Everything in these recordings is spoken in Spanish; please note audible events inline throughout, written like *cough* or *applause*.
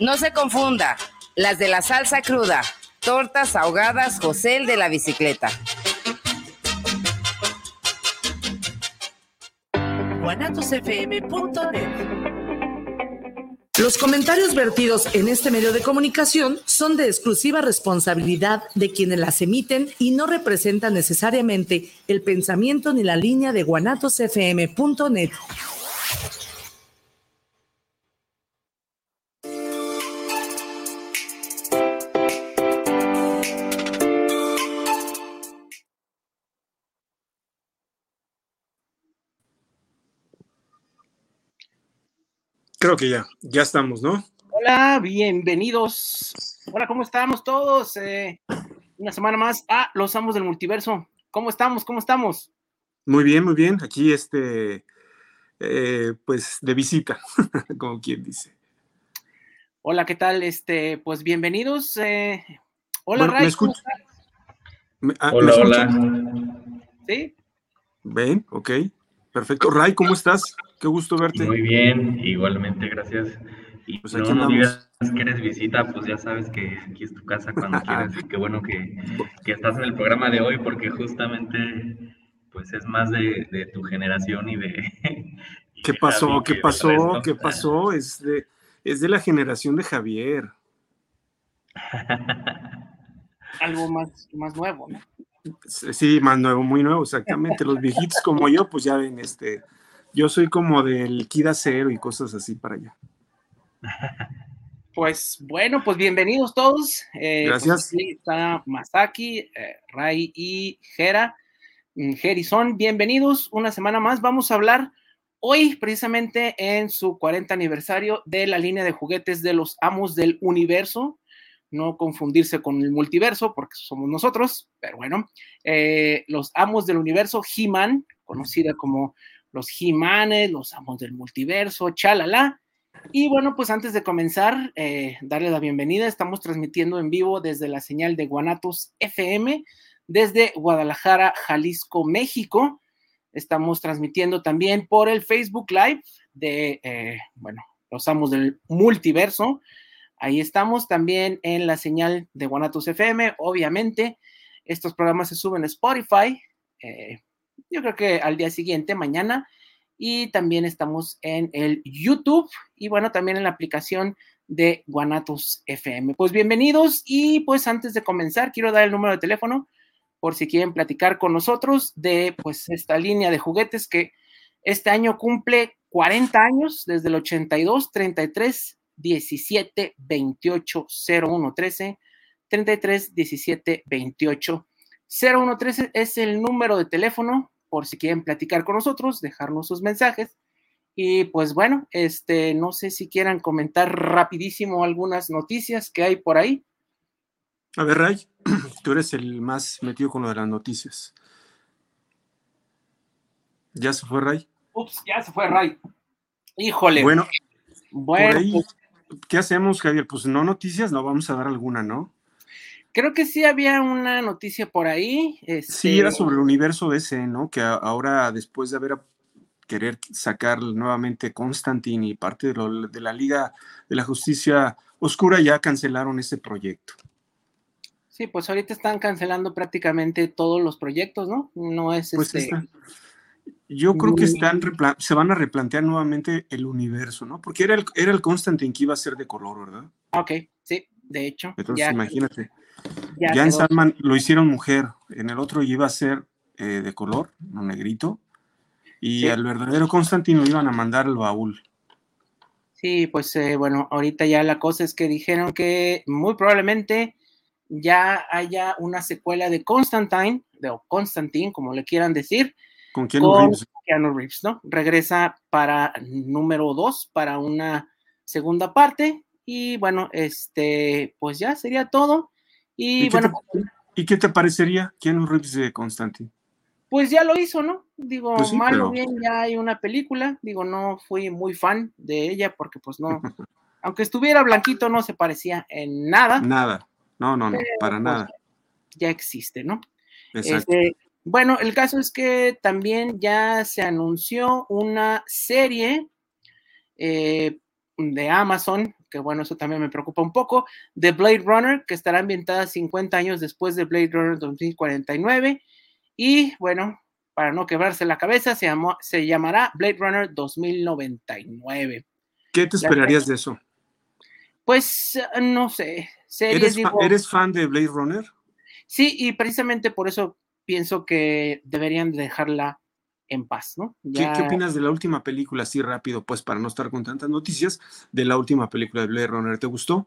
No se confunda, las de la salsa cruda, tortas ahogadas José el de la bicicleta. Los comentarios vertidos en este medio de comunicación son de exclusiva responsabilidad de quienes las emiten y no representan necesariamente el pensamiento ni la línea de guanatosfm.net. Creo que ya, ya estamos, ¿no? Hola, bienvenidos. Hola, ¿cómo estamos todos? Eh, una semana más a Los Amos del Multiverso. ¿Cómo estamos? ¿Cómo estamos? Muy bien, muy bien. Aquí, este, eh, pues de visita, *laughs* como quien dice. Hola, ¿qué tal? Este, pues bienvenidos. Eh, hola, Ray. ¿Me escucha? Ah, hola, hola. ¿Sí? Ven, ok. Perfecto. Ray, ¿cómo estás? Qué gusto verte. Muy bien, igualmente, gracias. Y pues no, digas que eres visita, pues ya sabes que aquí es tu casa cuando quieras. Y qué bueno que, estás en el programa de hoy, porque justamente pues es más de, tu generación y de... *laughs* ¿Qué pasó? ¿Qué pasó? ¿Qué pasó? Es de, es de la generación de Javier. *laughs* Algo más, más nuevo, ¿no? Sí, más nuevo, muy nuevo, exactamente. Los viejitos como yo, pues ya ven, este, yo soy como del Kida Cero y cosas así para allá. Pues bueno, pues bienvenidos todos. Eh, pues, Gracias. está Masaki, eh, Ray y Jera. Gerison, mm, bienvenidos una semana más. Vamos a hablar hoy precisamente en su 40 aniversario de la línea de juguetes de los amos del universo. No confundirse con el multiverso, porque somos nosotros, pero bueno, eh, los amos del universo, He-Man, conocida como los Jimanes, los amos del multiverso, chalala. Y bueno, pues antes de comenzar, eh, darle la bienvenida. Estamos transmitiendo en vivo desde la señal de Guanatos FM, desde Guadalajara, Jalisco, México. Estamos transmitiendo también por el Facebook Live de, eh, bueno, los amos del multiverso. Ahí estamos también en la señal de Guanatos FM. Obviamente, estos programas se suben a Spotify. Eh, yo creo que al día siguiente, mañana, y también estamos en el YouTube y bueno, también en la aplicación de Guanatos FM. Pues bienvenidos y pues antes de comenzar quiero dar el número de teléfono por si quieren platicar con nosotros de pues esta línea de juguetes que este año cumple 40 años desde el 82 33 17 28 01 13 33 17 28 01 13 es el número de teléfono por si quieren platicar con nosotros, dejarnos sus mensajes. Y pues bueno, este, no sé si quieran comentar rapidísimo algunas noticias que hay por ahí. A ver, Ray, *clears throat* tú eres el más metido con lo de las noticias. ¿Ya se fue Ray? Ups, ya se fue Ray. Híjole. Bueno, bueno pues ¿qué hacemos, Javier? Pues no noticias, no vamos a dar alguna, ¿no? Creo que sí había una noticia por ahí. Sí, era este sobre el universo ese, ¿no? Que ahora, después de haber querer sacar nuevamente Constantine y parte de, la Liga de la Justicia Oscura, ya cancelaron ese proyecto. Sí, pues ahorita están cancelando prácticamente todos los proyectos, ¿no? No es pues este... Yo creo que están se van a replantear nuevamente el universo, ¿no? Porque era el, era el Constantine que iba a ser de color, ¿verdad? Ok, sí, de hecho. Entonces, imagínate. Ya, en Sandman lo hicieron mujer, en el otro iba a ser eh, de color, no negrito, y al verdadero Constantino iban a mandar al baúl. Sí, pues eh, bueno, ahorita ya la cosa es que dijeron que muy probablemente ya haya una secuela de Constantine, de o Constantine, como le quieran decir. Con Keanu Reeves. ¿no? Regresa para número dos, para una segunda parte. Y bueno, este, pues ya sería todo. Y, bueno. Qué te, ¿Y qué te parecería Keanu Reeves de Constantine? Pues ya lo hizo, ¿no? Digo, pues mal o bien ya hay una película. Digo, no fui muy fan de ella porque pues no, *laughs* aunque estuviera blanquito no se parecía en nada. Nada, no, no, no, para pues, nada. Ya existe, ¿no? Este, bueno, el caso es que también ya se anunció una serie eh, de Amazon, que bueno, eso también me preocupa un poco, de Blade Runner, que estará ambientada 50 años después de Blade Runner 2049, y bueno, para no quebrarse la cabeza, se, llamó, se llamará Blade Runner 2099. ¿Qué te esperarías de eso? Pues no sé. ¿Eres, fan de Blade Runner? Sí, y precisamente por eso pienso que deberían dejarla en paz, ¿no? ¿Qué, opinas de la última película, así rápido, pues para no estar con tantas noticias, de la última película de Blade Runner? ¿Te gustó?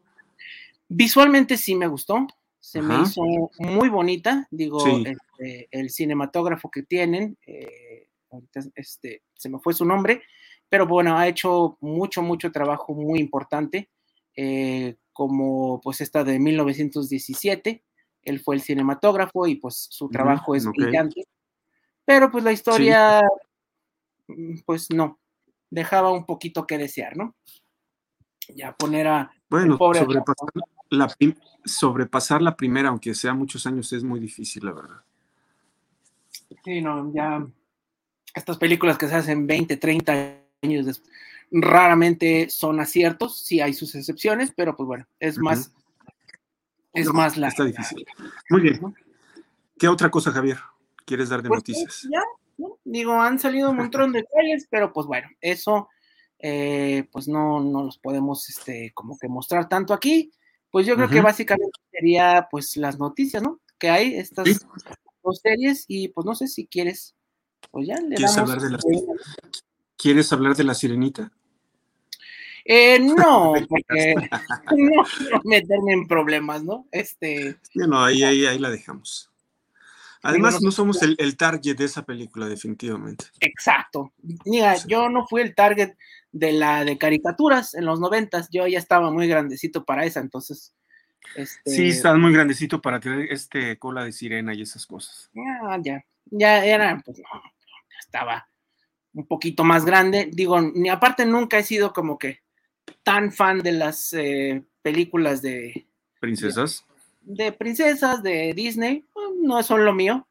Visualmente sí me gustó, se me hizo muy bonita, digo, este, el cinematógrafo que tienen, eh, este, se me fue su nombre, pero bueno, ha hecho mucho, mucho trabajo muy importante, eh, como pues esta de 1917, él fue el cinematógrafo y pues su trabajo es brillante. Pero pues la historia, mm, pues no, dejaba un poquito que desear, ¿no? Ya poner a... Bueno, sobrepasar la, sobrepasar la primera, aunque sea muchos años, es muy difícil, la verdad. Sí, no, ya estas películas que se hacen 20, 30 años después, raramente son aciertos, sí hay sus excepciones, pero pues bueno, es más es más la. Está difícil. Muy bien. ¿Qué otra cosa, Javier? ¿Quieres dar de pues, noticias? Ya, digo, han salido un montón de detalles, pero pues bueno, eso eh, pues no, no los podemos este, como que mostrar tanto aquí. Pues yo creo que básicamente sería pues las noticias, ¿no? Que hay estas dos series y pues no sé si quieres, pues ya le ¿Quieres Hablar de la, ¿Quieres hablar de la sirenita? Eh, no, *laughs* porque *laughs* no quiero meterme en problemas, ¿no? Este. no, ahí, ahí, ahí la dejamos. Además, no somos el, target de esa película, definitivamente. Exacto. Mira, yo no fui el target de la de caricaturas en los noventas, yo ya estaba muy grandecito para esa, entonces. Este... Sí, estaba muy grandecito para tener este cola de sirena y esas cosas. Ya, ya, ya era, pues no, estaba un poquito más grande. Digo, ni aparte nunca he sido como que tan fan de las eh, películas de... ¿Princesas? De, princesas, de Disney, no son lo mío.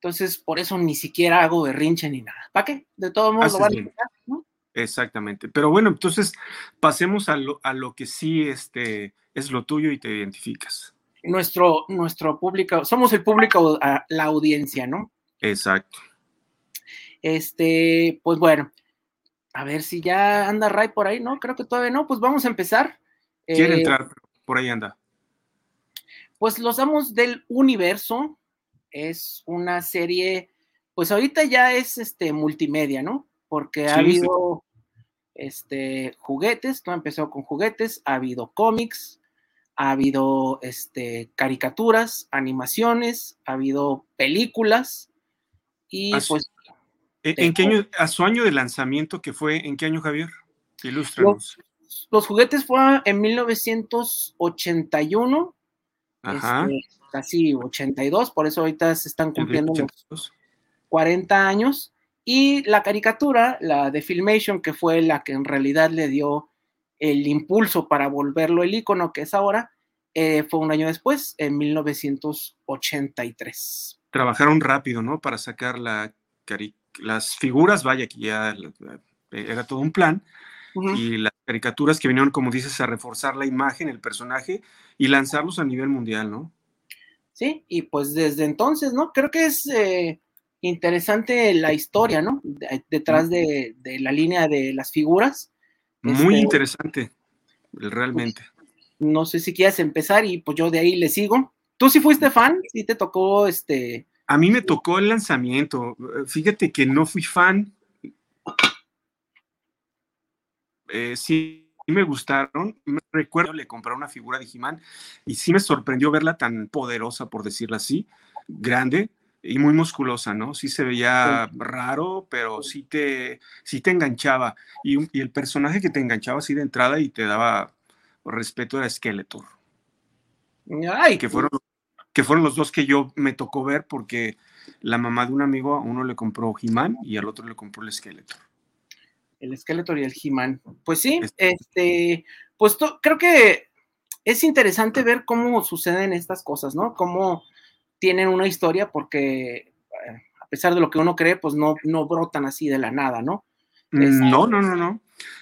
Entonces, por eso ni siquiera hago berrinche ni nada. ¿Para qué? De todos modos lo van a ¿no? Exactamente. Pero bueno, entonces pasemos a lo, a lo que sí este, es lo tuyo y te identificas. Nuestro, nuestro público, somos el público, la audiencia, ¿no? Exacto. Este, pues bueno, a ver si ya anda Ray por ahí, ¿no? Creo que todavía no. Pues vamos a empezar. Quiere eh, entrar, por ahí anda. Pues Los Amos del Universo es una serie, pues ahorita ya es este multimedia, ¿no? Porque ha habido este juguetes, todo empezó con juguetes, ha habido cómics, ha habido este caricaturas, animaciones, ha habido películas y pues ¿En qué año, a su año de lanzamiento, que fue, en qué año, Javier? Ilústranos. Los, juguetes fueron en 1981, Ajá. Este, casi 82, por eso ahorita se están cumpliendo los 40 años. Y la caricatura, la de Filmation, que fue la que en realidad le dio el impulso para volverlo el icono que es ahora, eh, fue un año después, en 1983. Trabajaron rápido, ¿no? Para sacar la caricatura las figuras, vaya, que ya era todo un plan, y las caricaturas que vinieron, como dices, a reforzar la imagen, el personaje, y lanzarlos a nivel mundial, ¿no? Sí, y pues desde entonces, ¿no? Creo que es eh, interesante la historia, ¿no? detrás de, la línea de las figuras. Muy este, interesante, realmente. no sé si quieres empezar y pues yo de ahí le sigo. ¿Tú sí fuiste fan? ¿Sí te tocó este a mí me tocó el lanzamiento. Fíjate que no fui fan. Eh, sí me gustaron. Me recuerdo le compré una figura de He-Man y sí me sorprendió verla tan poderosa, por decirlo así, grande y muy musculosa, ¿no? Sí se veía raro, pero sí te, sí te enganchaba. Y, el personaje que te enganchaba así de entrada y te daba respeto era Skeletor. Ay, que fueron que fueron los dos que yo me tocó ver porque la mamá de un amigo a uno le compró He-Man y al otro le compró el Skeletor. El Skeletor y el He-Man. Pues sí, este, pues creo que es interesante ver cómo suceden estas cosas, ¿no? Cómo tienen una historia porque eh, a pesar de lo que uno cree, pues no, no brotan así de la nada, ¿no? No, no, no, no.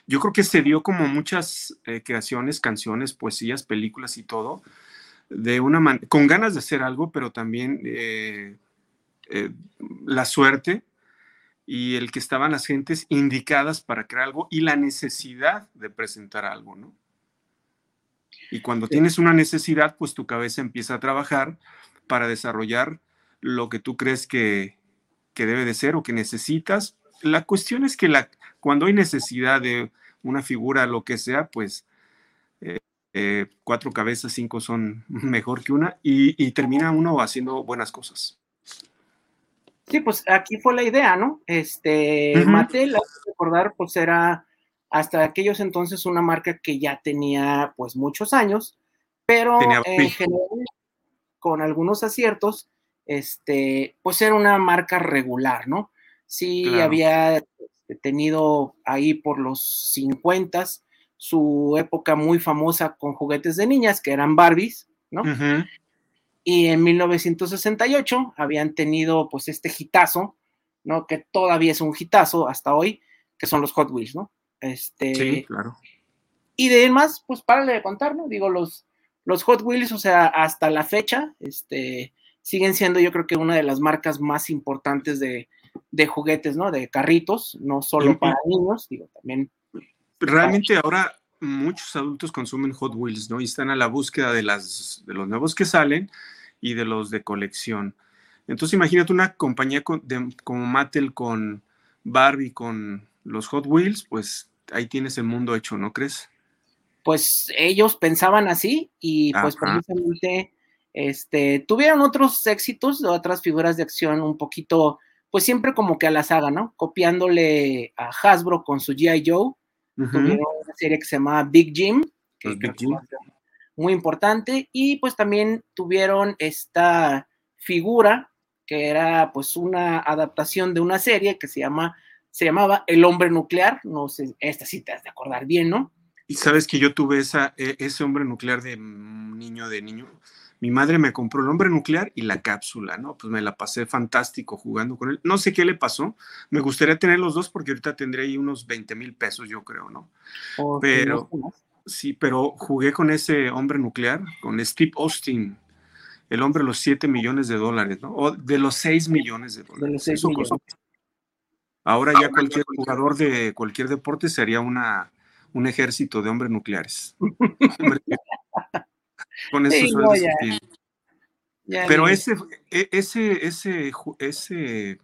yo creo que se dio como muchas eh, creaciones, canciones, poesías, películas y todo, de una con ganas de hacer algo, pero también eh, eh, la suerte y el que estaban las gentes indicadas para crear algo y la necesidad de presentar algo, ¿no? Y cuando tienes una necesidad, pues tu cabeza empieza a trabajar para desarrollar lo que tú crees que, que debe de ser o que necesitas. La cuestión es que la, cuando hay necesidad de una figura, lo que sea, pues eh, eh, cuatro cabezas, cinco son *laughs* mejor que una y, termina uno haciendo buenas cosas. Sí, pues aquí fue la idea, ¿no? Este, Mattel, recordar, pues era hasta aquellos entonces una marca que ya tenía pues muchos años, pero en general, con algunos aciertos, este, pues era una marca regular, ¿no? Sí había tenido ahí por los 50 su época muy famosa con juguetes de niñas, que eran Barbies, ¿no? Y en 1968 habían tenido pues este hitazo, ¿no? Que todavía es un hitazo hasta hoy, que son los Hot Wheels, ¿no? Este, sí, claro. Y de más, pues párale de contar, ¿no? Digo, los, los Hot Wheels, o sea, hasta la fecha, este, siguen siendo yo creo que una de las marcas más importantes de, juguetes, ¿no? De carritos, no solo para niños, digo, también. Realmente ahora muchos adultos consumen Hot Wheels, ¿no? Y están a la búsqueda de, las, de los nuevos que salen y de los de colección. Entonces imagínate una compañía como Mattel con Barbie, con los Hot Wheels, pues ahí tienes el mundo hecho, ¿no crees? Pues ellos pensaban así y pues precisamente este, tuvieron otros éxitos otras figuras de acción un poquito, pues siempre como que a la saga, ¿no? Copiándole a Hasbro con su G.I. Joe. Tuvieron una serie que se llamaba Big Jim, que es muy importante. Y pues también tuvieron esta figura que era pues una adaptación de una serie que se llama se llamaba El hombre nuclear, no sé, esta sí te has de acordar bien, ¿no? Y sabes que yo tuve esa, e, ese hombre nuclear de niño, de niño, mi madre me compró el hombre nuclear y la cápsula, ¿no? Pues me la pasé fantástico jugando con él. No sé qué le pasó. Me gustaría tener los dos porque ahorita tendría ahí unos 20 mil pesos, yo creo, ¿no? pero sí, pero jugué con ese hombre nuclear, con Steve Austin, el hombre de los 7 millones de dólares, ¿no? O de los 6 millones de dólares. De los Ahora ya cualquier jugador de cualquier deporte sería una, un ejército de hombres nucleares. *laughs* con eso Pero ese, e, ese, ese, ese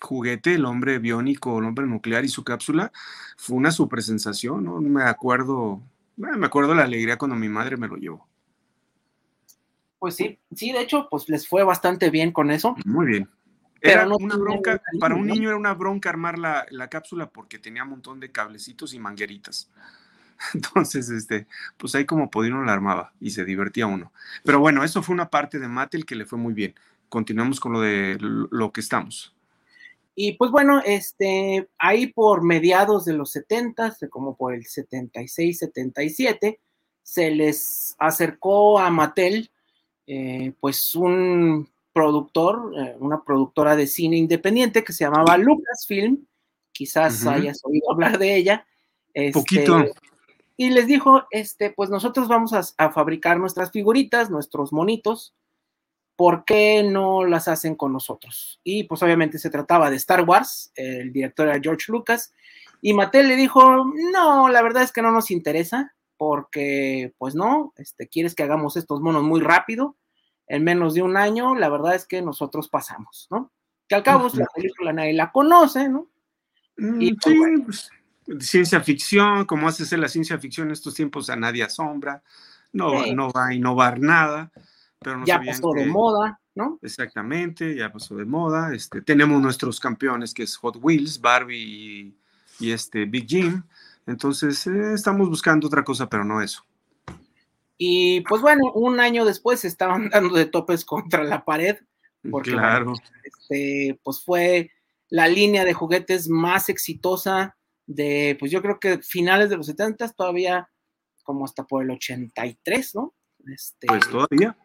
juguete, el hombre biónico, el hombre nuclear y su cápsula, fue una super sensación, ¿no? Me acuerdo, me acuerdo la alegría cuando mi madre me lo llevó. Pues sí, sí, de hecho, pues les fue bastante bien con eso. Muy bien. Era una bronca, para un niño era una bronca armar la, la, cápsula porque tenía un montón de cablecitos y mangueritas. *laughs* Entonces, este, pues ahí como podía uno la armaba y se divertía uno. Pero bueno, eso fue una parte de Mattel que le fue muy bien. Continuamos con lo de lo que estamos. Y pues bueno, este, ahí por mediados de los 70, como por el 76, 77, se les acercó a Mattel, eh, pues un productor, eh, una productora de cine independiente que se llamaba Lucasfilm, quizás hayas oído hablar de ella. Este, Poquito. y les dijo, este, pues nosotros vamos a, fabricar nuestras figuritas, nuestros monitos, ¿por qué no las hacen con nosotros? Y pues obviamente se trataba de Star Wars, el director era George Lucas, y Mattel le dijo, no, la verdad es que no nos interesa, porque pues no, este, quieres que hagamos estos monos muy rápido, en menos de un año, la verdad es que nosotros pasamos, ¿no? Que al cabo la película nadie la conoce, ¿no? Mm, y pues, sí, pues, ciencia ficción, como hace la ciencia ficción en estos tiempos a nadie asombra, no, no va a innovar nada. Pero ya pasó de moda, ¿no? Exactamente, ya pasó de moda. Este, tenemos nuestros campeones que es Hot Wheels, Barbie y, este Big Jim. Entonces eh, estamos buscando otra cosa, pero no eso. Y pues bueno, un año después estaban *laughs* dando de topes contra la pared. Porque, claro. este, pues fue la línea de juguetes más exitosa de, pues yo creo que finales de los 70 todavía como hasta por el 83, ¿no? Este, pues todavía.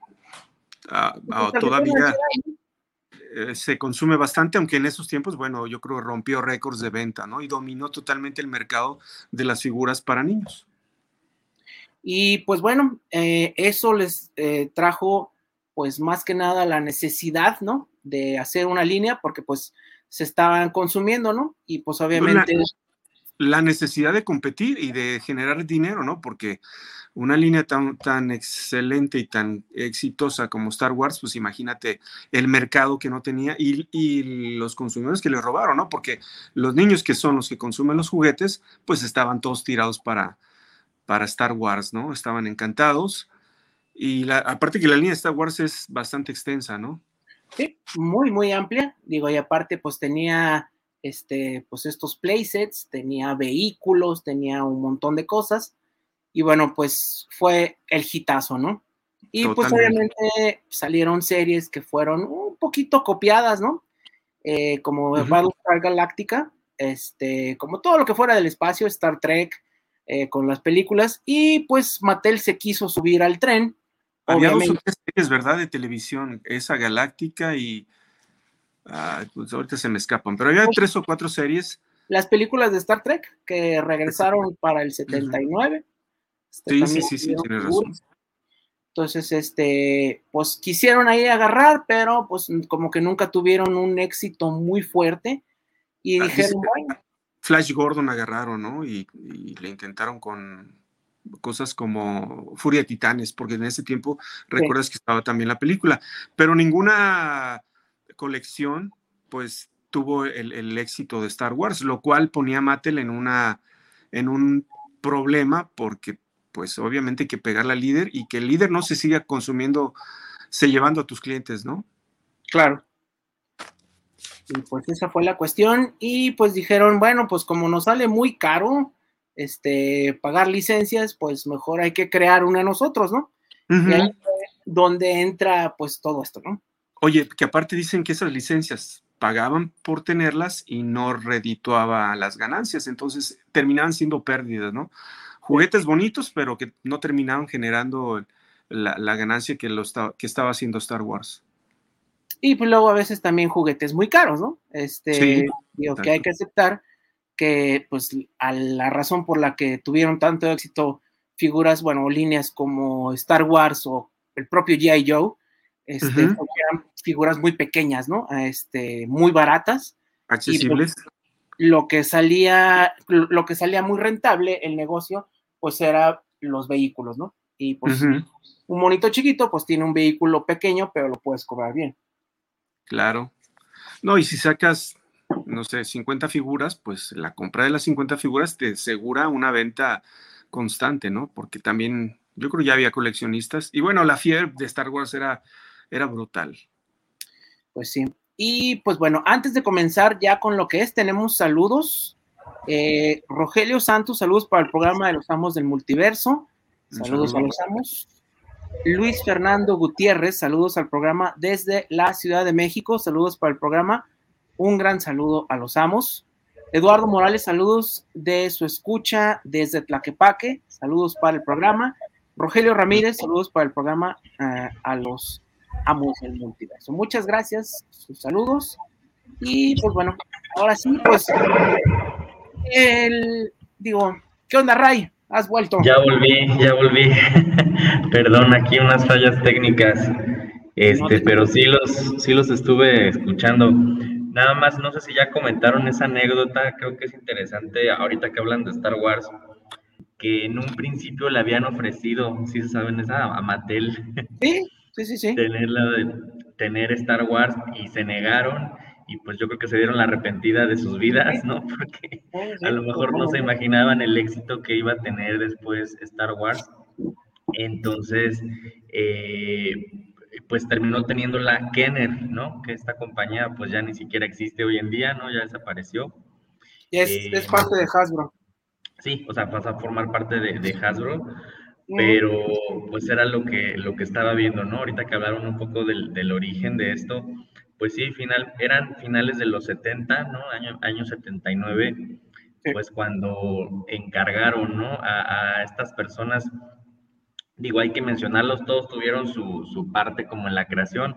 Pues, todavía. eh, se consume bastante, aunque en esos tiempos, bueno, yo creo que rompió récords de venta, ¿no? Y dominó totalmente el mercado de las figuras para niños. Y pues bueno, eh, eso les eh, trajo pues más que nada la necesidad, ¿no? De hacer una línea porque pues se estaban consumiendo, ¿no? Y pues, pues obviamente... La, necesidad de competir y de generar dinero, ¿no? Porque una línea tan, tan excelente y tan exitosa como Star Wars, pues imagínate el mercado que no tenía y, y, los consumidores que le robaron, ¿no? Porque los niños que son los que consumen los juguetes, pues estaban todos tirados para, para Star Wars, ¿no? Estaban encantados. Y la, aparte que la línea de Star Wars es bastante extensa, ¿no? Sí, muy, muy amplia. Digo, y aparte, pues tenía este, pues estos playsets, tenía vehículos, tenía un montón de cosas. Y bueno, pues fue el hitazo, ¿no? Y pues obviamente salieron series que fueron un poquito copiadas, ¿no? Eh, como uh Battlestar Galactica, este, como todo lo que fuera del espacio, Star Trek, eh, con las películas y pues Mattel se quiso subir al tren. Había dos o tres series, ¿verdad? De televisión, esa Galáctica y... pues ahorita se me escapan, pero había pues tres o cuatro series. Las películas de Star Trek que regresaron para el 79. Este, sí, sí, sí, sí, tienes razón. Entonces, este, pues quisieron ahí agarrar, pero pues como que nunca tuvieron un éxito muy fuerte. Y ah, dijeron, bueno, Flash Gordon agarraron, ¿no? Y, le intentaron con cosas como Furia Titanes, porque en ese tiempo recuerdas que estaba también la película, pero ninguna colección, pues tuvo el, éxito de Star Wars, lo cual ponía a Mattel en una en un problema porque pues obviamente hay que pegarle al líder y que el líder no se siga consumiendo, se llevando a tus clientes, ¿no? Claro. Y pues esa fue la cuestión. Y pues dijeron, bueno, pues como nos sale muy caro este, pagar licencias, pues mejor hay que crear una nosotros, ¿no? Y ahí donde entra pues todo esto, ¿no? Oye, que aparte dicen que esas licencias pagaban por tenerlas y no redituaba las ganancias, entonces terminaban siendo pérdidas, ¿no? Juguetes bonitos, pero que no terminaban generando la, ganancia que, lo que estaba haciendo Star Wars. Y pues luego a veces también juguetes muy caros, ¿no? Este, digo que hay que aceptar que pues a la razón por la que tuvieron tanto éxito figuras, bueno, líneas como Star Wars o el propio G.I. Joe, este, eran figuras muy pequeñas, ¿no? Este, muy baratas. Pues, Accesibles. Lo que salía, lo que salía muy rentable el negocio, pues era los vehículos, ¿no? Y pues un monito chiquito, pues tiene un vehículo pequeño, pero lo puedes cobrar bien. Claro. No, y si sacas, no sé, 50 figuras, pues la compra de las 50 figuras te asegura una venta constante, ¿no? Porque también yo creo ya había coleccionistas. Y bueno, la fiebre de Star Wars era, era brutal. Pues sí. Y pues bueno, antes de comenzar ya con lo que es, tenemos saludos. Eh, Rogelio Santos, saludos para el programa de los Amos del Multiverso. Saludos a los Amos. Luis Fernando Gutiérrez, saludos al programa desde la Ciudad de México, saludos para el programa, un gran saludo a los amos. Eduardo Morales, saludos de su escucha desde Tlaquepaque, saludos para el programa. Rogelio Ramírez, saludos para el programa eh, a los amos del multiverso. Muchas gracias, sus saludos. Y pues bueno, ahora sí, pues el, digo, ¿qué onda, Ray? Has vuelto. Ya volví, ya volví. *laughs* Perdón, aquí unas fallas técnicas. Este, pero sí los, sí los estuve escuchando. Nada más, no sé si ya comentaron esa anécdota, creo que es interesante ahorita que hablan de Star Wars, que en un principio le habían ofrecido, si se saben esa, a Mattel. Sí, sí, sí, sí. Tener, tener Star Wars y se negaron y pues yo creo que se dieron la arrepentida de sus vidas, ¿no? *laughs* Porque a lo mejor no se imaginaban el éxito que iba a tener después Star Wars. Entonces, eh, pues terminó teniendo la Kenner, ¿no? Que esta compañía pues ya ni siquiera existe hoy en día, ¿no? Ya desapareció. Es, es eh, parte de Hasbro. Sí, o sea, pasa a formar parte de, de Hasbro pero pues era lo que, lo que estaba viendo, ¿no? Ahorita que hablaron un poco del, del origen de esto, pues sí, final, eran finales de los 70, ¿no? Año, año 79, pues cuando encargaron, ¿no? A, estas personas, digo, hay que mencionarlos, todos tuvieron su, parte como en la creación,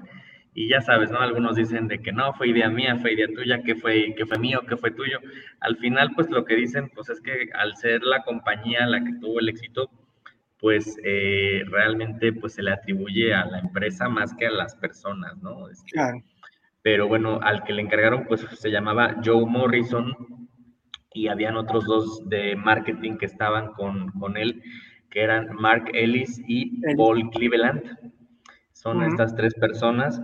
y ya sabes, ¿no? Algunos dicen de que no, fue idea mía, fue idea tuya, que fue, que fue mío, que fue tuyo. Al final, pues lo que dicen, pues es que al ser la compañía la que tuvo el éxito, pues eh, realmente pues se le atribuye a la empresa más que a las personas, ¿no? Este, claro. Pero bueno, al que le encargaron, pues se llamaba Joe Morrison y habían otros dos de marketing que estaban con, con él, que eran Mark Ellis y Paul Cleveland. Son estas tres personas.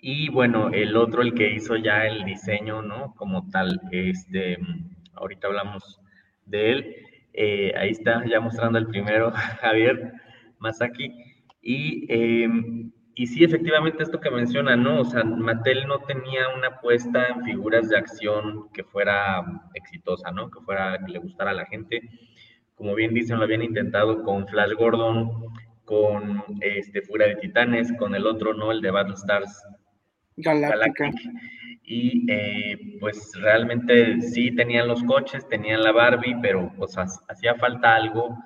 Y bueno, el otro, el que hizo ya el diseño, ¿no? Como tal, este, ahorita hablamos de él. Eh, ahí está, ya mostrando el primero, *laughs* Javier Masaki. Y, em, y sí, efectivamente, esto que menciona, ¿no? O sea, Mattel no tenía una apuesta en figuras de acción que fuera exitosa, ¿no? Que fuera, que le gustara a la gente. Como bien dicen, lo habían intentado con Flash Gordon, con este, Furia de Titanes, con el otro, ¿no? El de Battlestars Galáctica. Y eh, pues realmente sí tenían los coches, tenían la Barbie, pero pues hacía falta algo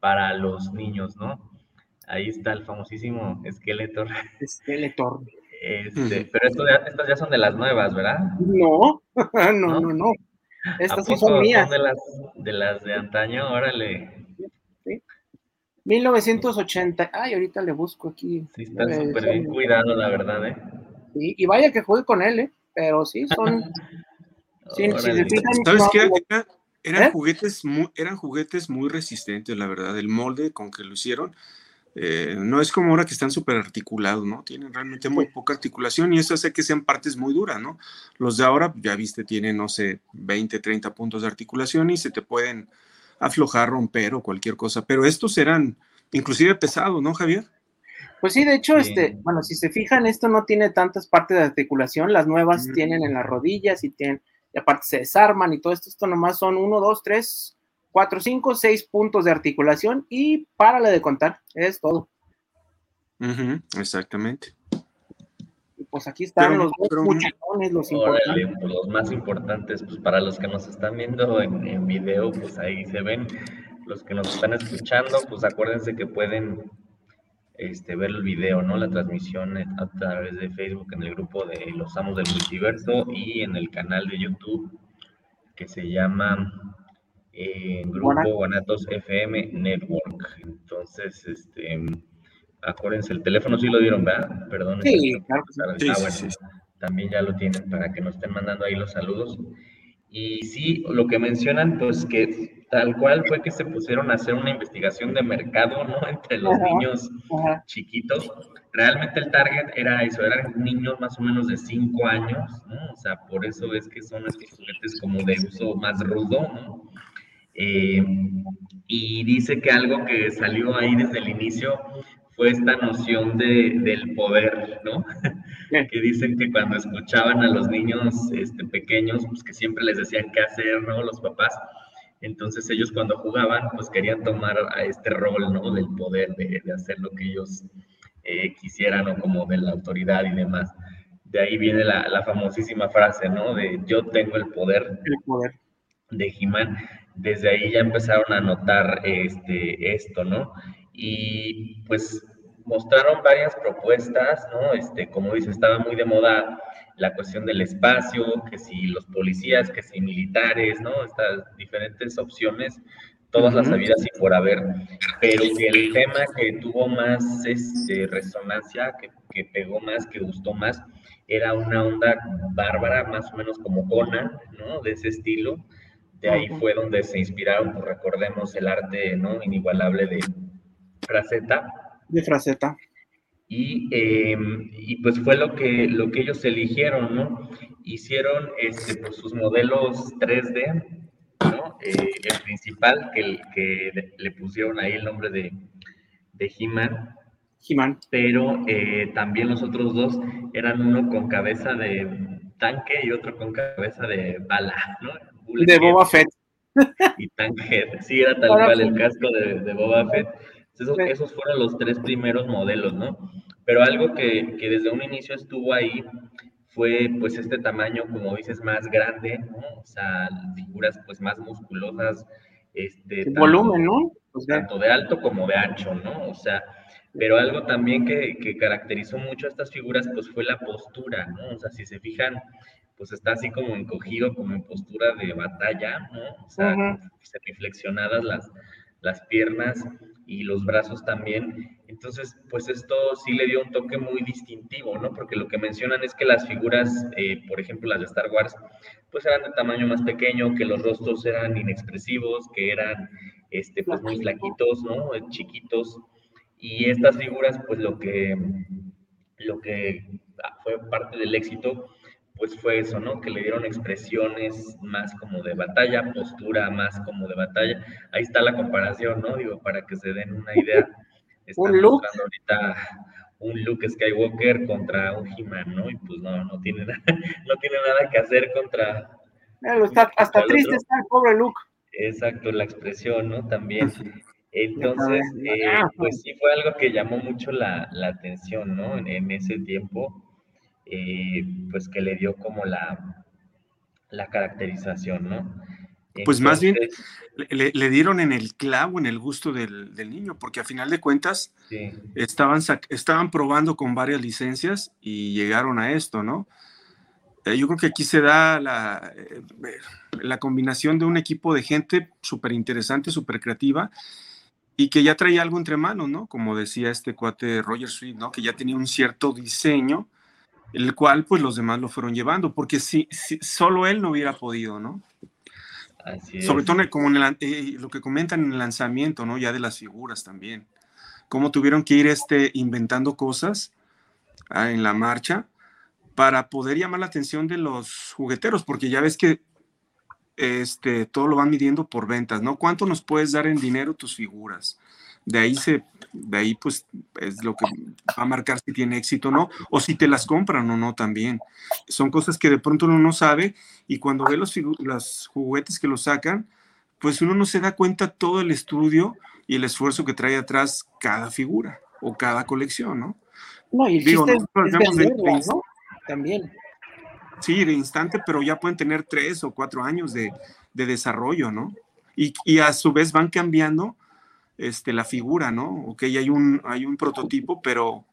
para los niños, ¿no? Ahí está el famosísimo Skeletor. Skeletor. *laughs* Este, pero estas ya son de las nuevas, ¿verdad? No, *laughs* no, no, no. Estas son mías. Son de las, de las de antaño, órale. 1980. Ay, ahorita le busco aquí. Sí, está súper bien cuidado, la verdad, ¿eh? y vaya que juegue con él, ¿eh? Pero sí, son. *laughs* ¿Sabes qué? eran, ¿Eh? juguetes muy, eran juguetes muy resistentes, la verdad. El molde con que lo hicieron. Eh, no es como ahora que están súper articulados, ¿no? Tienen realmente muy poca articulación y eso hace que sean partes muy duras, ¿no? Los de ahora, ya viste, tienen, no sé, 20, 30 puntos de articulación y se te pueden aflojar, romper o cualquier cosa. Pero estos eran inclusive pesados, ¿no, Javier? Pues sí, de hecho, este, bueno, si se fijan, esto no tiene tantas partes de articulación, las nuevas tienen en las rodillas y tienen, y aparte se desarman y todo esto, esto nomás son uno, dos, tres, cuatro, cinco, seis puntos de articulación y párale de contar, es todo. exactamente. Y pues aquí están los muchachones, los importantes. Pues, los más importantes, pues para los que nos están viendo en, en video, pues ahí se ven. Los que nos están escuchando, pues acuérdense que pueden este, ver el video, ¿no? La transmisión a través de Facebook en el grupo de Los Amos del Multiverso y en el canal de YouTube que se llama eh, Grupo Guanatos FM Network. Entonces, este, acuérdense, el teléfono sí lo dieron, ¿verdad? Perdón. Sí, claro. También ya lo tienen para que nos estén mandando ahí los saludos. Y sí, lo que mencionan, pues que tal cual fue que se pusieron a hacer una investigación de mercado, ¿no? *laughs* Entre los niños chiquitos. Realmente el target era eso, eran niños más o menos de 5 años, ¿no? O sea, por eso es que son estos juguetes como de uso más rudo, ¿no? Eh, y dice que algo que salió ahí desde el inicio fue esta noción de, del poder, ¿no? *laughs* que dicen que cuando escuchaban a los niños este, pequeños, pues que siempre les decían qué hacer, ¿no? Los papás. Entonces ellos cuando jugaban, pues querían tomar a este rol, ¿no? Del poder, de, de hacer lo que ellos eh, quisieran o como de la autoridad y demás. De ahí viene la, la famosísima frase, ¿no? De yo tengo el poder. El poder. De He-Man. Desde ahí ya empezaron a notar este, esto, ¿no? Y pues mostraron varias propuestas, ¿no? Este, como dice, estaba muy de moda la cuestión del espacio, que si los policías, que si militares, ¿no? Estas diferentes opciones, todas las habidas y por haber, pero que el tema que tuvo más este, resonancia, que, que, pegó más, que gustó más, era una onda bárbara, más o menos como Conan, ¿no? De ese estilo. De ahí fue donde se inspiraron, pues recordemos el arte, ¿no? Inigualable de, Fraceta. De Fraceta. Y, em, y, pues fue lo que, lo que ellos eligieron, ¿no? Hicieron este, pues, sus modelos 3D, ¿no? Eh, el principal, que, que le pusieron ahí el nombre de, de He-Man. He-Man. Pero eh, también los otros dos eran uno con cabeza de tanque y otro con cabeza de bala, ¿no? de Boba Fett. Y Tankhead, sí, era tal cual el casco de, de Boba Fett. Esos, fueron los tres primeros modelos, ¿no? Pero algo que, que, desde un inicio estuvo ahí fue pues este tamaño, como dices, más grande, ¿no? O sea, figuras pues más musculosas. Este, El volumen, ¿no? tanto de alto como de ancho, ¿no? O sea, Pero algo también que, que, caracterizó mucho a estas figuras, pues fue la postura, ¿no? O sea, si se fijan, pues está así como encogido, como en postura de batalla, ¿no? O sea, semiflexionadas las, las piernas y los brazos también. Entonces, pues esto sí le dio un toque muy distintivo, ¿no? Porque lo que mencionan es que las figuras, eh, por ejemplo, las de Star Wars, pues eran de tamaño más pequeño, que los rostros eran inexpresivos, que eran, este, pues muy flaquitos, ¿no? Chiquitos. Y estas figuras, pues lo que, lo que fue parte del éxito, pues fue eso, ¿no? Que le dieron expresiones más como de batalla, postura más como de batalla. Ahí está la comparación, ¿no? Digo, para que se den una idea. *laughs* un look. ahorita un Luke Skywalker contra un He-Man, ¿no? Y pues no, no tiene, nada, *laughs* no tiene nada que hacer contra... hasta triste está el pobre Luke. Exacto, la expresión, ¿no? También. Entonces, eh, pues sí fue algo que llamó mucho la, la atención, ¿no? En, en ese tiempo eh, pues que le dio como la, la caracterización, ¿no? Pues más bien le, dieron en el clavo, en el gusto del, niño, porque a final de cuentas estaban, estaban probando con varias licencias y llegaron a esto, ¿no? Eh, yo creo que aquí se da la, eh, la combinación de un equipo de gente súper interesante, súper creativa y que ya traía algo entre manos, ¿no? Como decía este cuate Roger Street, ¿no? Que ya tenía un cierto diseño el cual pues los demás lo fueron llevando, porque si, solo él no hubiera podido, ¿no? Sobre todo como en eh, lo que comentan en el lanzamiento, ¿no? Ya de las figuras también. Cómo tuvieron que ir este, inventando cosas ah, en la marcha para poder llamar la atención de los jugueteros, porque ya ves que este, todo lo van midiendo por ventas, ¿no? ¿Cuánto nos puedes dar en dinero tus figuras? De ahí se, de ahí pues es lo que va a marcar si tiene éxito o no, o si te las compran o no también. Son cosas que de pronto uno no sabe y cuando ve los, los juguetes que lo sacan, pues uno no se da cuenta todo el estudio y el esfuerzo que trae atrás cada figura o cada colección, ¿no? No, y el Digo, chiste es, También. Sí, de instante, pero ya pueden tener tres o cuatro años de, de desarrollo, ¿no? Y, y, a su vez van cambiando este, la figura, ¿no? Ok, hay un, hay un prototipo, pero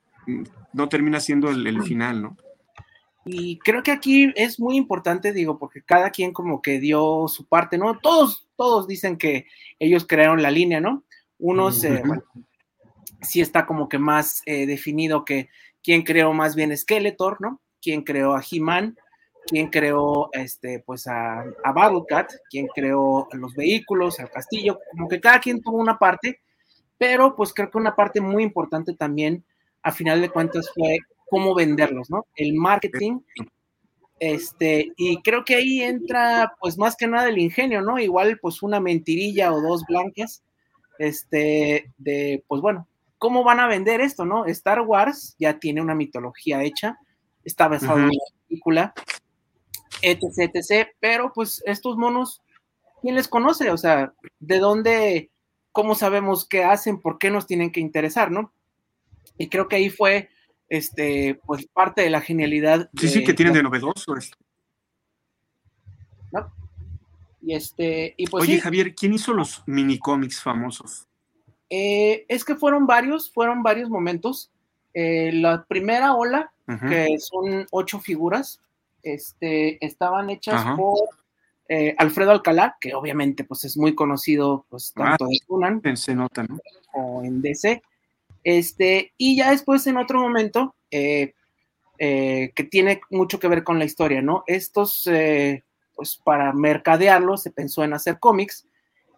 no termina siendo el, final, ¿no? Y creo que aquí es muy importante, digo, porque cada quien como que dio su parte, ¿no? Todos, todos dicen que ellos crearon la línea, ¿no? Unos, eh, sí está como que más eh, definido que quién creó más bien Skeletor, ¿no? Quién creó a He-Man, quién creó este, pues a, a Battlecat, quién creó los vehículos, al castillo, como que cada quien tuvo una parte, pero pues creo que una parte muy importante también, a final de cuentas, fue cómo venderlos, ¿no? El marketing, este, y creo que ahí entra, pues más que nada el ingenio, ¿no? Igual, pues una mentirilla o dos blancas, este, de, pues bueno, ¿cómo van a vender esto, no? Star Wars ya tiene una mitología hecha, está basado en una película, etc, etc. Pero pues estos monos, ¿quién les conoce? O sea, ¿de dónde, cómo sabemos qué hacen, por qué nos tienen que interesar, no? Y creo que ahí fue, este, pues parte de la genialidad. Sí, sí, que tienen de novedoso esto. ¿No? Y este, y pues Oye, Javier, ¿quién hizo los mini cómics famosos? Eh, es que fueron varios, fueron varios momentos. Eh, la primera ola, que son ocho figuras, este, estaban hechas por eh, Alfredo Alcalá, que obviamente pues es muy conocido pues ah, tanto en Conan o en DC. Este, y ya después en otro momento, eh, eh, que tiene mucho que ver con la historia, ¿no? Estos, pues para mercadearlo se pensó en hacer cómics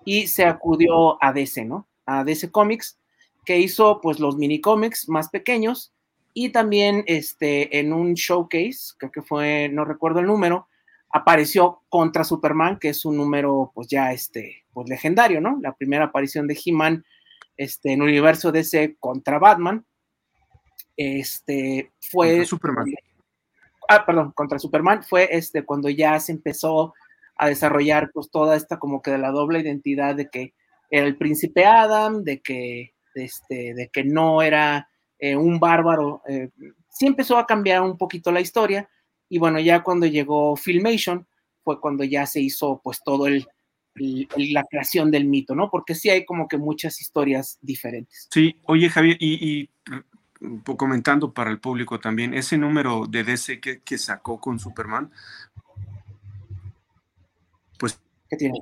y se acudió a DC, ¿no? A DC Comics, que hizo pues los mini cómics más pequeños y también este, en un showcase, creo que fue, no recuerdo el número, apareció contra Superman, que es un número pues ya este, pues legendario, ¿no? La primera aparición de He-Man este, en el universo DC contra Batman. Este fue. Contra Superman. Ah, perdón, contra Superman fue este cuando ya se empezó a desarrollar pues toda esta como que de la doble identidad de que era el príncipe Adam, de que este, de que no era eh, un bárbaro. Eh, sí empezó a cambiar un poquito la historia y bueno, ya cuando llegó Filmation fue cuando ya se hizo pues todo el, la creación del mito, ¿no? Porque sí hay como que muchas historias diferentes. Sí, oye Javier, y, comentando para el público también, ese número de DC que, sacó con Superman, pues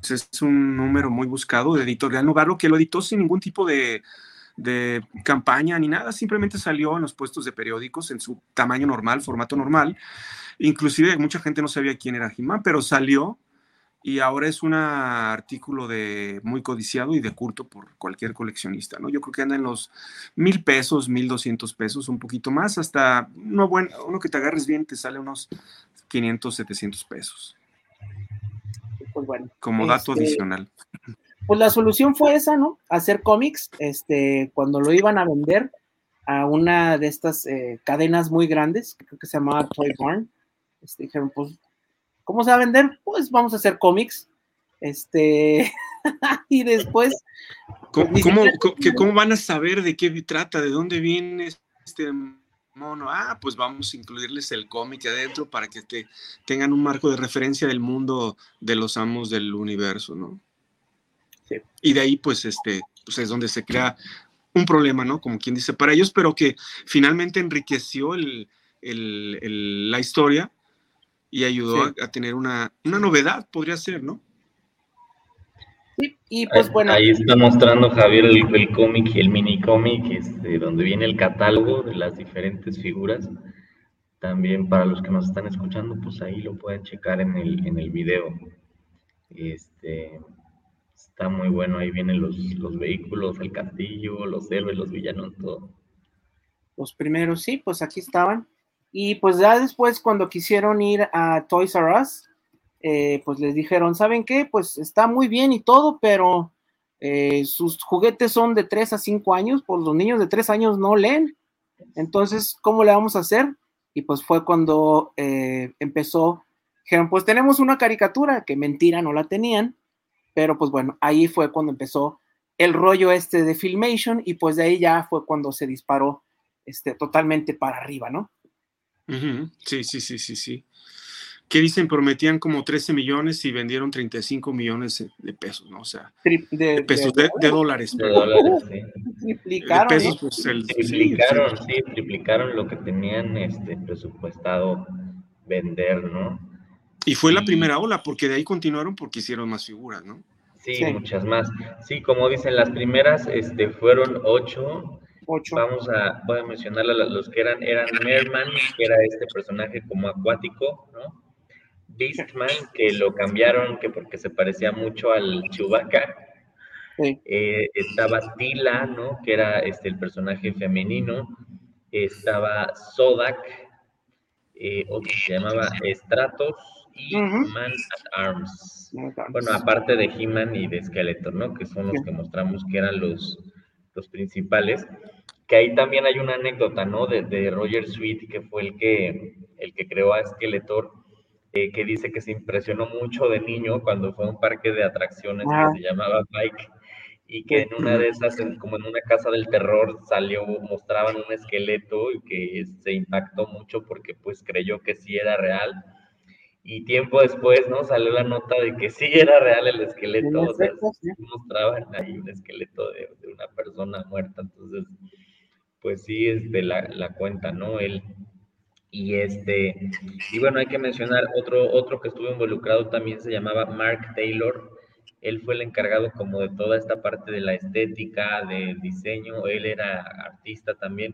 es un número muy buscado de Editorial Novarro que lo editó sin ningún tipo de, de campaña ni nada, simplemente salió en los puestos de periódicos en su tamaño normal, formato normal. Inclusive mucha gente no sabía quién era He-Man, pero salió y ahora es un artículo de muy codiciado y de culto por cualquier coleccionista, ¿no? Yo creo que anda en los mil pesos, mil doscientos pesos, un poquito más, hasta uno, bueno, uno que te agarres bien te sale unos 500, 700 pesos. Pues bueno. Como dato este, adicional. Pues la solución fue esa, ¿no? Hacer cómics, este, cuando lo iban a vender a una de estas eh, cadenas muy grandes, que creo que se llamaba Toy Barn, este, dijeron, pues ¿Cómo se va a vender? Pues vamos a hacer cómics. Este, *laughs* y después. ¿Cómo, *laughs* ¿cómo, van a saber de qué trata? ¿De dónde viene este mono? Ah, pues vamos a incluirles el cómic adentro para que te, tengan un marco de referencia del mundo de los amos del universo, ¿no? Sí. Y de ahí, pues, este, pues es donde se crea un problema, ¿no? Como quien dice, para ellos, pero que finalmente enriqueció la historia y ayudó a, tener una, novedad, podría ser, ¿no? Sí, y pues bueno. Ahí está mostrando Javier el, cómic y el mini cómic, este, donde viene el catálogo de las diferentes figuras. También para los que nos están escuchando, pues ahí lo pueden checar en el, en el video. Este, está muy bueno, ahí vienen los, los vehículos, el castillo, los héroes, los villanos, todo. Los primeros, sí, pues aquí estaban. Y pues ya después cuando quisieron ir a Toys R Us, eh, pues les dijeron, ¿saben qué? Pues está muy bien y todo, pero eh, sus juguetes son de 3 a 5 años, pues los niños de 3 años no leen. Entonces, ¿cómo le vamos a hacer? Y pues fue cuando eh, empezó, dijeron, pues tenemos una caricatura, que mentira, no la tenían, pero pues bueno, ahí fue cuando empezó el rollo este de Filmation y pues de ahí ya fue cuando se disparó este, totalmente para arriba, ¿no? Sí, sí, sí, sí, sí. ¿Qué dicen? Prometían como 13 millones y vendieron 35 millones de pesos, ¿no? O sea, de, pesos, de, dólares. De dólares, Triplicaron. pesos, pues, triplicaron, sí, triplicaron lo que tenían este, presupuestado vender, ¿no? Y fue la primera ola, porque de ahí continuaron porque hicieron más figuras, ¿no? Sí, muchas más. Sí, como dicen, las primeras este, fueron ocho Vamos a, voy a mencionar los que eran, eran Merman, que era este personaje como acuático, ¿no? Beastman, que lo cambiaron que porque se parecía mucho al Chewbacca. Eh, estaba Tila, ¿no? Que era este, el personaje femenino. Estaba Sodak, eh, otro se llamaba Stratos y Man at Arms. Bueno, aparte de He-Man y de Skeletor, ¿no? Que son los que mostramos que eran los, los principales que ahí también hay una anécdota, ¿no? De, Roger Sweet, que fue el que, el que creó a Skeletor, eh, que dice que se impresionó mucho de niño cuando fue a un parque de atracciones que ah. se llamaba Bike, y que en una de esas, como en una casa del terror, salió, mostraban un esqueleto y que se impactó mucho porque pues creyó que sí era real. Y tiempo después, ¿no? Salió la nota de que sí era real el esqueleto, o sea, mostraban ahí un esqueleto de, de una persona muerta, entonces pues sí, este, la, la cuenta, ¿no? Él. Y este, y bueno, hay que mencionar otro, otro que estuvo involucrado también se llamaba Mark Taylor. Él fue el encargado como de toda esta parte de la estética, de diseño. Él era artista también.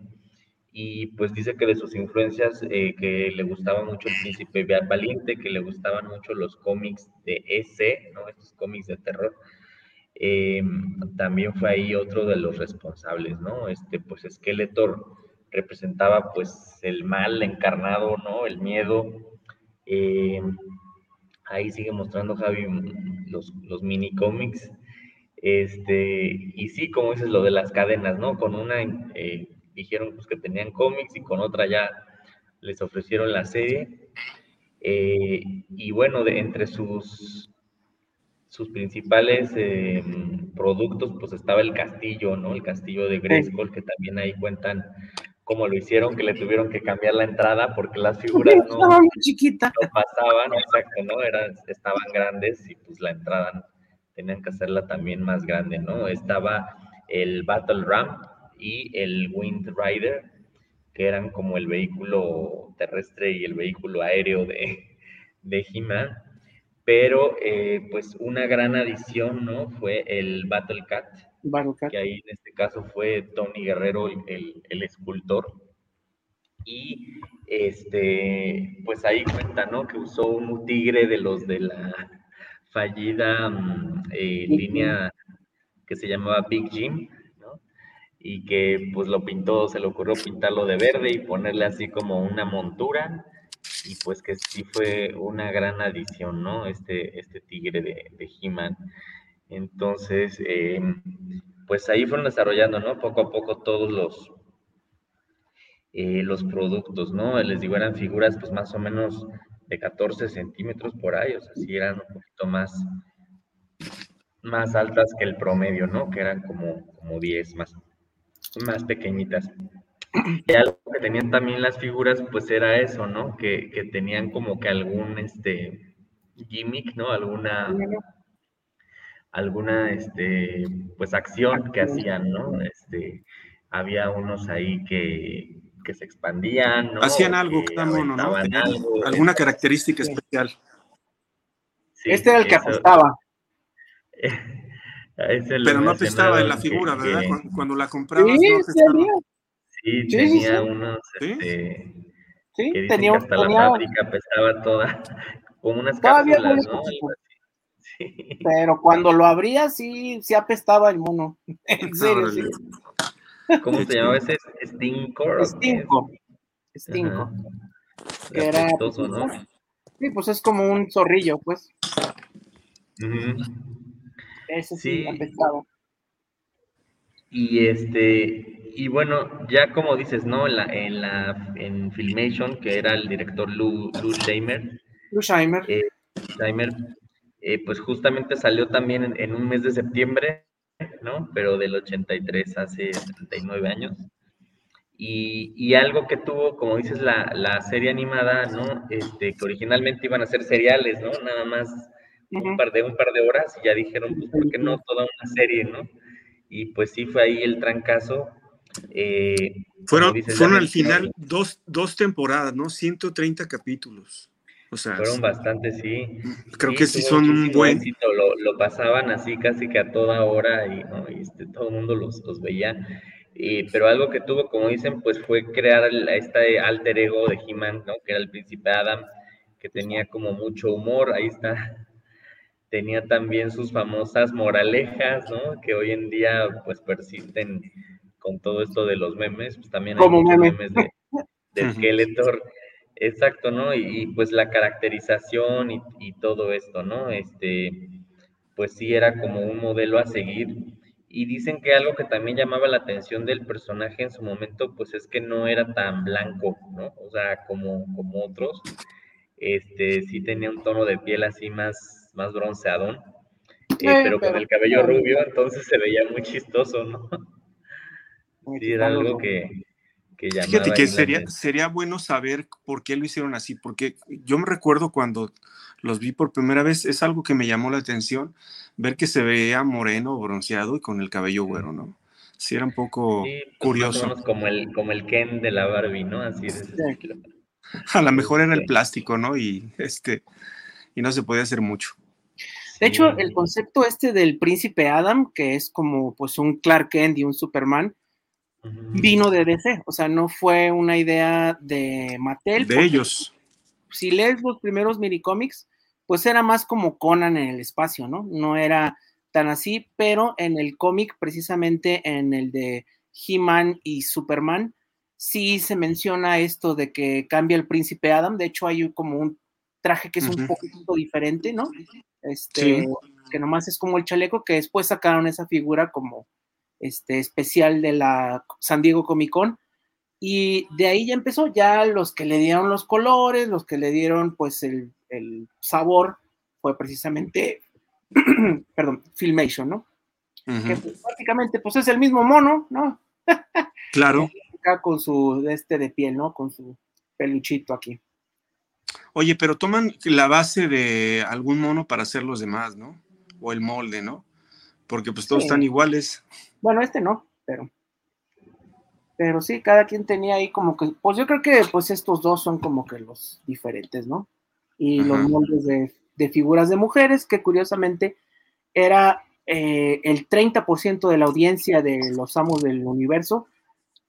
Y pues dice que de sus influencias, eh, que le gustaba mucho el príncipe valiente, que le gustaban mucho los cómics de ese, ¿no? Estos cómics de terror eh, también fue ahí otro de los responsables, ¿no? Este, pues Skeletor representaba pues el mal encarnado, ¿no? El miedo. Eh, ahí sigue mostrando Javi los, los mini cómics. Este, y sí, como dices, lo de las cadenas, ¿no? Con una eh, dijeron pues, que tenían cómics y con otra ya les ofrecieron la serie. y bueno, de, entre sus sus principales eh, productos, pues estaba el castillo, ¿no? El castillo de Grayskull, que también ahí cuentan cómo lo hicieron, que le tuvieron que cambiar la entrada porque las figuras *laughs* no pasaban, exacto, ¿no? Eran, estaban grandes y pues la entrada tenían que hacerla también más grande, ¿no? Estaba el Battle Ram y el Wind Rider, que eran como el vehículo terrestre y el vehículo aéreo de, de He-Man. Pero eh, pues una gran adición, ¿no? Fue el Battle Cat, que ahí en este caso fue Tony Guerrero, el, el, escultor. Y este, pues ahí cuenta, ¿no? Que usó un tigre de los de la fallida mm, eh, línea que se llamaba Big Jim, y que pues lo pintó, se le ocurrió pintarlo de verde y ponerle así como una montura y pues que sí fue una gran adición, ¿no? Este, este tigre de, de He-Man. Entonces, eh, pues ahí fueron desarrollando, ¿no? Poco a poco todos los, eh, los productos, ¿no? Les digo, eran figuras pues más o menos de 14 centímetros por ahí, o sea, sí eran un poquito más, más altas que el promedio, ¿no? Que eran como, como 10 más más pequeñitas. Y algo que tenían también las figuras, pues era eso, ¿no? Que, que tenían como que algún, este, gimmick, ¿no? Alguna, alguna, este, pues acción que hacían, ¿no? Este, había unos ahí que, que se expandían, ¿no? Hacían algo cada mono, ¿no? alguna característica especial. este era el que apostaba. *laughs* Pero no apestaba en la figura, ¿verdad? Cuando, la comprabas, sí, no Sí, tenía unos. Este, sí, tenía que hasta la fábrica apestaba toda, *laughs* como unas cápsulas, ¿no? *laughs* Sí. Pero cuando lo abría, sí, sí apestaba el mono. *laughs* En serio, sí. ¿Cómo se llamaba ese? Stinkor. Stinko. Stinko. Era. Pues, ¿no? Sí, pues es como un zorrillo, pues. Ese sí, Y este, y bueno, ya como dices, ¿no? En la, en la en Filmation, que era el director Lou, Lou Scheimer. Lou Scheimer. Eh, eh, pues justamente salió también en, un mes de septiembre, ¿no? Pero del 83, hace 39 años. Y, y, algo que tuvo, como dices, la, la, serie animada, ¿no? Este, que originalmente iban a ser seriales, ¿no? Nada más un, par de, un par de horas y ya dijeron, pues, ¿por qué no toda una serie, no? Y pues sí fue ahí el trancazo. Eh, fueron fueron al final dos, dos temporadas, ¿no? 130 capítulos. O sea, fueron bastantes, sí. Creo que sí son un buen. Lo, lo, pasaban así casi que a toda hora y, ¿no? y este, todo el mundo los, los veía. pero algo que tuvo, como dicen, pues fue crear este alter ego de He-Man, ¿no? Que era el príncipe Adam, que tenía como mucho humor. Ahí está tenía también sus famosas moralejas, ¿no? Que hoy en día pues persisten con todo esto de los memes, pues también hay muchos memes de, de Skeletor. Exacto, ¿no? Y, pues la caracterización y, y, todo esto, ¿no? Este, pues sí era como un modelo a seguir. Y dicen que algo que también llamaba la atención del personaje en su momento, pues es que no era tan blanco, ¿no? O sea, como, como otros. Este, sí tenía un tono de piel así más, más bronceadón, eh, pero, con el cabello rubio, entonces se veía muy chistoso, ¿no? *laughs* Sí, era algo que, que llamaba Fíjate que sería, sería bueno saber por qué lo hicieron así, porque yo me recuerdo cuando los vi por primera vez, es algo que me llamó la atención, ver que se veía moreno, bronceado y con el cabello güero, ¿no? Sí, era un poco pues, curioso. como el, como el Ken de la Barbie, ¿no? Así de A lo mejor era el plástico, ¿no? Y este, y no se podía hacer mucho. De hecho, el concepto este del príncipe Adam, que es como pues un Clark Kent y un Superman, vino de DC, o sea, no fue una idea de Mattel. De ellos. Si lees los primeros cómics, pues era más como Conan en el espacio, ¿no? No era tan así, pero en el cómic, precisamente en el de He-Man y Superman, sí se menciona esto de que cambia el príncipe Adam. De hecho, hay como un traje que es un poquito diferente, ¿no? este, que nomás es como el chaleco, que después sacaron esa figura como este, especial de la San Diego Comic Con. Y de ahí ya empezó, ya los que le dieron los colores, los que le dieron pues el, sabor, fue precisamente, *clears throat* perdón, Filmation, ¿no? Que pues, prácticamente pues es el mismo mono, ¿no? *laughs* claro. Acá con su este de piel, ¿no? Con su peluchito aquí. Oye, pero toman la base de algún mono para hacer los demás, ¿no? O el molde, ¿no? Porque pues todos están iguales. Bueno, este no, pero. Pero sí, cada quien tenía ahí como que, pues yo creo que pues estos dos son como que los diferentes, ¿no? Y los moldes de, figuras de mujeres, que curiosamente era eh, el 30% de la audiencia de los amos del universo,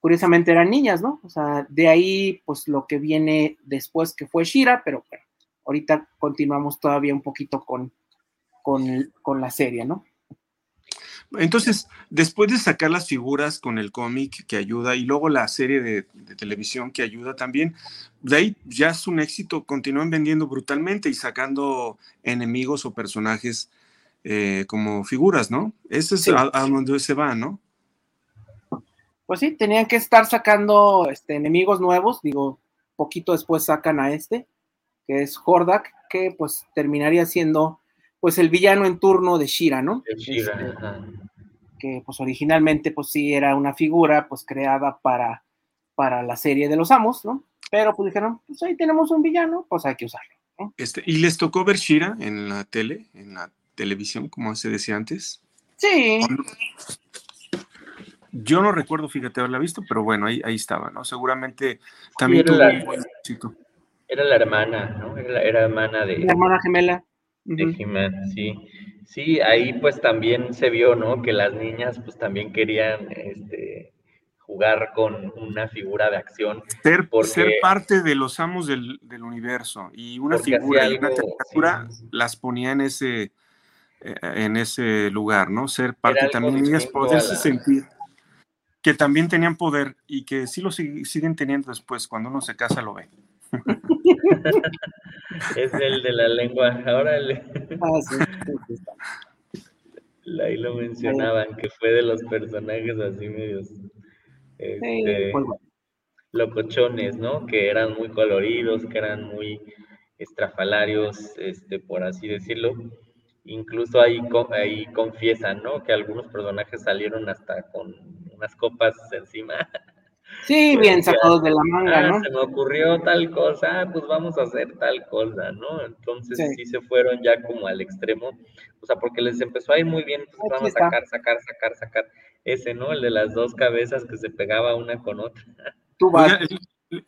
curiosamente eran niñas, ¿no? O sea, de ahí pues lo que viene después que fue Shira, pero bueno, ahorita continuamos todavía un poquito con, con, con la serie, ¿no? Entonces, después de sacar las figuras con el cómic que ayuda y luego la serie de, televisión que ayuda también, de ahí ya es un éxito, continúan vendiendo brutalmente y sacando enemigos o personajes eh, como figuras, ¿no? Ese es a, donde se va, ¿no? Pues sí, tenían que estar sacando este, enemigos nuevos, digo, poquito después sacan a este, que es Hordak, que pues terminaría siendo pues el villano en turno de Shira, ¿no? Shira, este, que pues originalmente pues sí era una figura pues creada para, para la serie de los amos, ¿no? Pero pues dijeron, pues ahí tenemos un villano, pues hay que usarlo. ¿no? Este, ¿Y les tocó ver Shira en la tele, en la televisión, como se decía antes? Sí. Yo no recuerdo, fíjate, haberla visto, pero bueno, ahí, ahí estaba, ¿no? Seguramente también tuvo un buen éxito. Era la hermana, ¿no? Era la hermana de... La hermana gemela de sí. Sí, ahí pues también se vio, ¿no? Que las niñas pues también querían este, jugar con una figura de acción. Ser, ser parte de los amos del, universo y una figura y una criatura las ponía en ese, eh, en ese lugar, ¿no? Ser parte también, ellas poderse sentir que también tenían poder y que sí lo siguen teniendo después, cuando uno se casa lo ve. *laughs* es el de la lengua. Ahora le... *laughs* ah, Ahí lo mencionaban, que fue de los personajes así medios este, pues locochones, ¿no? Que eran muy coloridos, que eran muy estrafalarios, este, por así decirlo. Incluso ahí, ahí confiesan, ¿no? Que algunos personajes salieron hasta con unas copas encima. Sí, bien sacados de la manga, ah, ¿no? Se me ocurrió tal cosa, ah, pues vamos a hacer tal cosa, ¿no? Entonces sí. se fueron ya como al extremo, o sea, porque les empezó a ir muy bien, pues vamos a sacar, sacar, sacar, sacar. Ese, ¿no? El de las dos cabezas que se pegaba una con otra. Tú vas.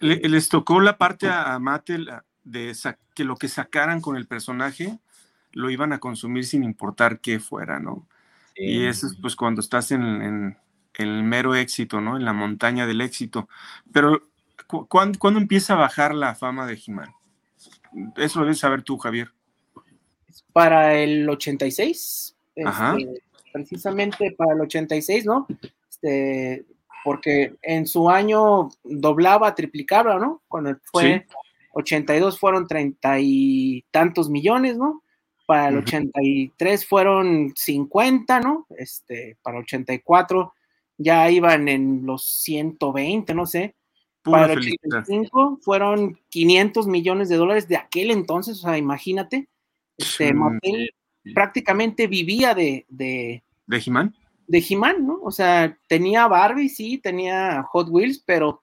les tocó la parte a, Mattel de que lo que sacaran con el personaje lo iban a consumir sin importar qué fuera, ¿no? Y eso es pues cuando estás en el mero éxito, ¿no? En la montaña del éxito. Pero, ¿cuándo, empieza a bajar la fama de Jimán? Eso lo debes saber tú, Javier. Para el 86. Ajá. Este, precisamente para el 86, ¿no? Este, porque en su año doblaba, triplicaba, ¿no? Cuando fue 82 fueron treinta y tantos millones, ¿no? Para el 83 fueron 50, ¿no? Este, para el 84 ya iban en los 120, no sé. para el 85 fueron 500 millones de dólares de aquel entonces, o sea, imagínate. Este motel prácticamente vivía de... ¿De, ¿De He-Man? De He-Man, ¿no? O sea, tenía Barbie, sí, tenía Hot Wheels, pero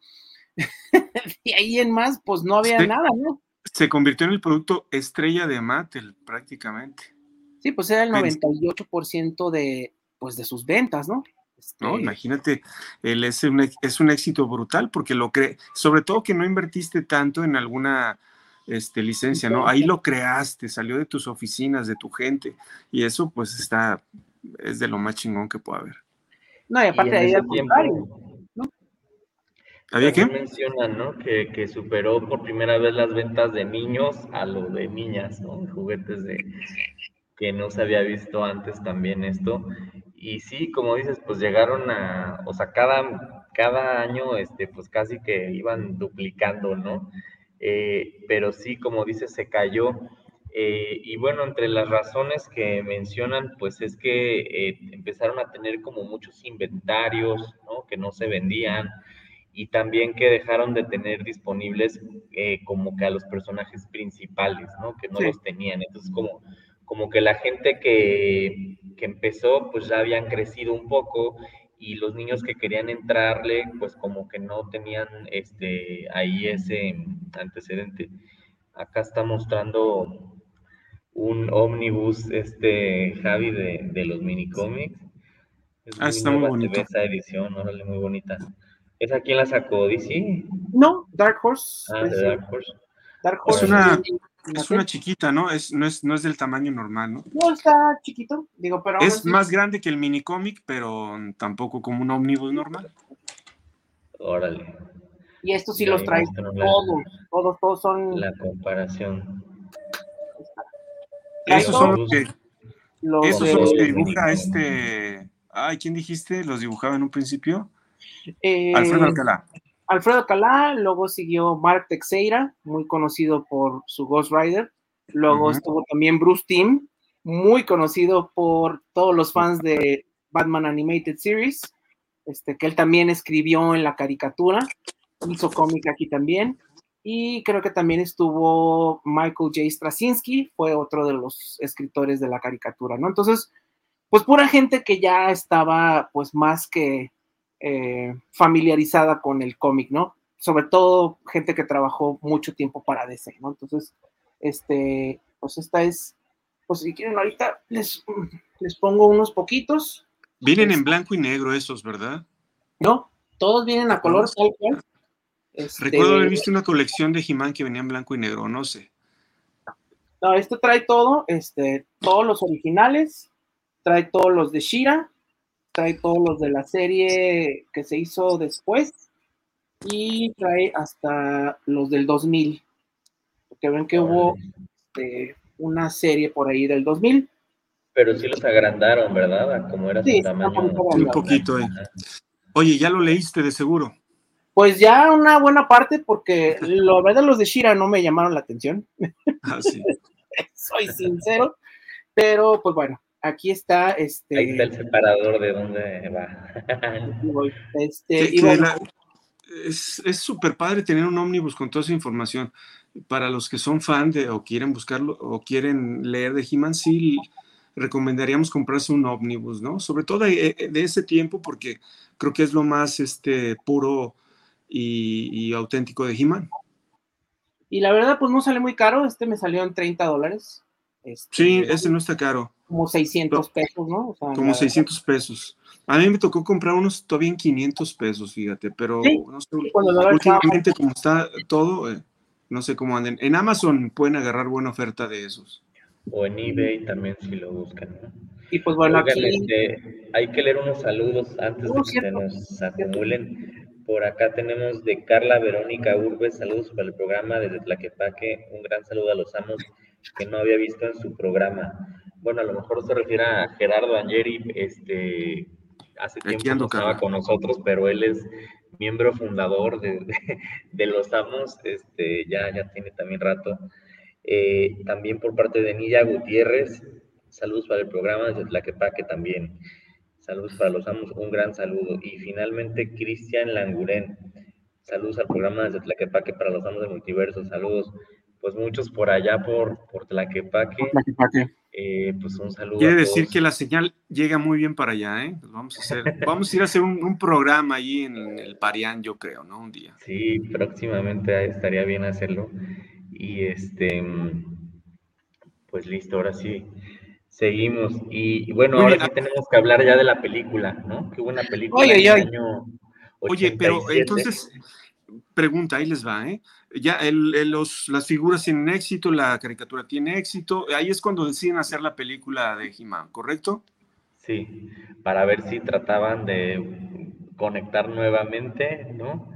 *laughs* de ahí en más, pues no había nada, ¿no? Se convirtió en el producto estrella de Mattel, prácticamente. Sí, pues era el 98% de, pues, de sus ventas, ¿no? ¿No? Imagínate, él es un, es un éxito brutal porque lo cree, sobre todo que no invertiste tanto en alguna este, licencia, ¿no? Ahí lo creaste, salió de tus oficinas, de tu gente, y eso pues está, es de lo más chingón que puede haber. No, y aparte de ahí al contrario, ¿no? ¿Había qué? Mencionan, ¿no? Que, que, superó por primera vez las ventas de niños a lo de niñas, ¿no? Juguetes de que no se había visto antes también esto y sí, como dices, pues llegaron a, o sea, cada, cada año, este, pues casi que iban duplicando, ¿no? Eh, pero sí, como dices, se cayó. Eh, y bueno, entre las razones que mencionan, pues es que eh, empezaron a tener como muchos inventarios, ¿no? Que no se vendían y también que dejaron de tener disponibles como que a los personajes principales, ¿no? Que no los tenían. Entonces, como como que la gente que, empezó, pues ya habían crecido un poco y los niños que querían entrarle, pues como que no tenían este, ahí ese antecedente. Acá está mostrando un ómnibus, este Javi, de, los mini cómics. ah, está muy bonita. Esa edición, órale, muy bonita. ¿Esa quién la sacó? ¿DC? No, Dark Horse. Ah, de Dark Horse. Dark Es Horse. una, es una chiquita, ¿no? Es, no, es, no es del tamaño normal, ¿no? No está chiquito, digo, pero. Es así- más grande que el mini cómic, pero tampoco como un ómnibus normal. Órale. Y estos sí Ya los ahí trae mostraron la- todos, todos, todos son La comparación. Esos son los que, los esos de- son los que dibuja este. Ay, ¿quién dijiste? ¿Los dibujaba en un principio? eh, Alfredo Alcalá. Alfredo Calá, luego siguió Mark Teixeira, muy conocido por su Ghost Rider. Luego estuvo también Bruce Timm, muy conocido por todos los fans de Batman Animated Series, este, que él también escribió en la caricatura, hizo cómic aquí también. Y creo que también estuvo Michael J. Straczynski, fue otro de los escritores de la caricatura, ¿no? Entonces, pues pura gente que ya estaba pues más que eh, familiarizada con el cómic, ¿no? Sobre todo gente que trabajó mucho tiempo para DC, ¿no? Entonces, este, pues esta es, pues si quieren ahorita les, les pongo unos poquitos, Vienen en blanco y negro esos, ¿verdad? ¿no? Todos vienen a color tal cual. Este, Recuerdo haber visto una colección de He-Man que venía en blanco y negro, no sé. No, este trae todo, este, todos los originales, trae todos los de Shira, trae todos los de la serie que se hizo después y trae hasta los del 2000. Porque ven que hubo este, una serie por ahí del 2000. Pero sí los agrandaron, ¿verdad? A como era Sí, su tamaño. un poco Sí, un poquito, eh. Oye, ya lo leíste de seguro. Pues ya una buena parte, porque la verdad los de Shira no me llamaron la atención, Ah, sí. *laughs* soy sincero, pero pues bueno, aquí está este. Ahí está el separador de dónde va. *laughs* este, la- es es súper padre tener un ómnibus con toda esa información. Para los que son fan de o quieren buscarlo o quieren leer de He-Man, sí recomendaríamos comprarse un ómnibus, ¿no? Sobre todo de, de ese tiempo, porque creo que es lo más este, puro y, y auténtico de He-Man. Y la verdad, pues no sale muy caro. Este me salió en 30 dólares. Este, Sí, ese no está caro, Como 600 pesos, ¿no? O sea, como la- 600 pesos. A mí me tocó comprar unos todavía en 500 pesos, fíjate, pero Sí, no sé, últimamente como está todo, eh, no sé cómo anden. En Amazon pueden agarrar buena oferta de esos. O en eBay también si lo buscan. ¿no? Y pues bueno, Oigan, aquí. este, hay que leer unos saludos antes de que se nos acumulen. Por acá tenemos de Carla Verónica Urbes, saludos para el programa desde Tlaquepaque. Un gran saludo a los amos que no había visto en su programa. Bueno, a lo mejor se refiere a Gerardo Angeri, este, hace Aquí tiempo ando, no estaba con nosotros, pero él es miembro fundador de, de- de los amos, este, ya, ya tiene también rato. Eh, también por parte de Nilla Gutiérrez, saludos para el programa desde Tlaquepaque también. Saludos para los amos, un gran saludo. Y finalmente, Cristian Languren, saludos al programa desde Tlaquepaque para los amos del multiverso. Saludos, pues muchos por allá, por, por Tlaquepaque. Eh, pues un saludo. Quiere a decir que la señal llega muy bien para allá, ¿eh? Pues vamos a hacer, vamos a ir a hacer un, un programa allí en el Parián, yo creo, ¿no? Un día. Sí, próximamente estaría bien hacerlo. Y este, pues listo, ahora sí, seguimos. Y, y bueno, Muy ahora bien. sí tenemos que hablar ya de la película, ¿no? Que hubo una película Oye, en el oye. año Oye, pero 87. entonces, pregunta, ahí les va, ¿eh? Ya el- el- los, las figuras tienen éxito, la caricatura tiene éxito, ahí es cuando deciden hacer la película de He-Man, ¿correcto? Sí, para ver si trataban de conectar nuevamente, ¿no?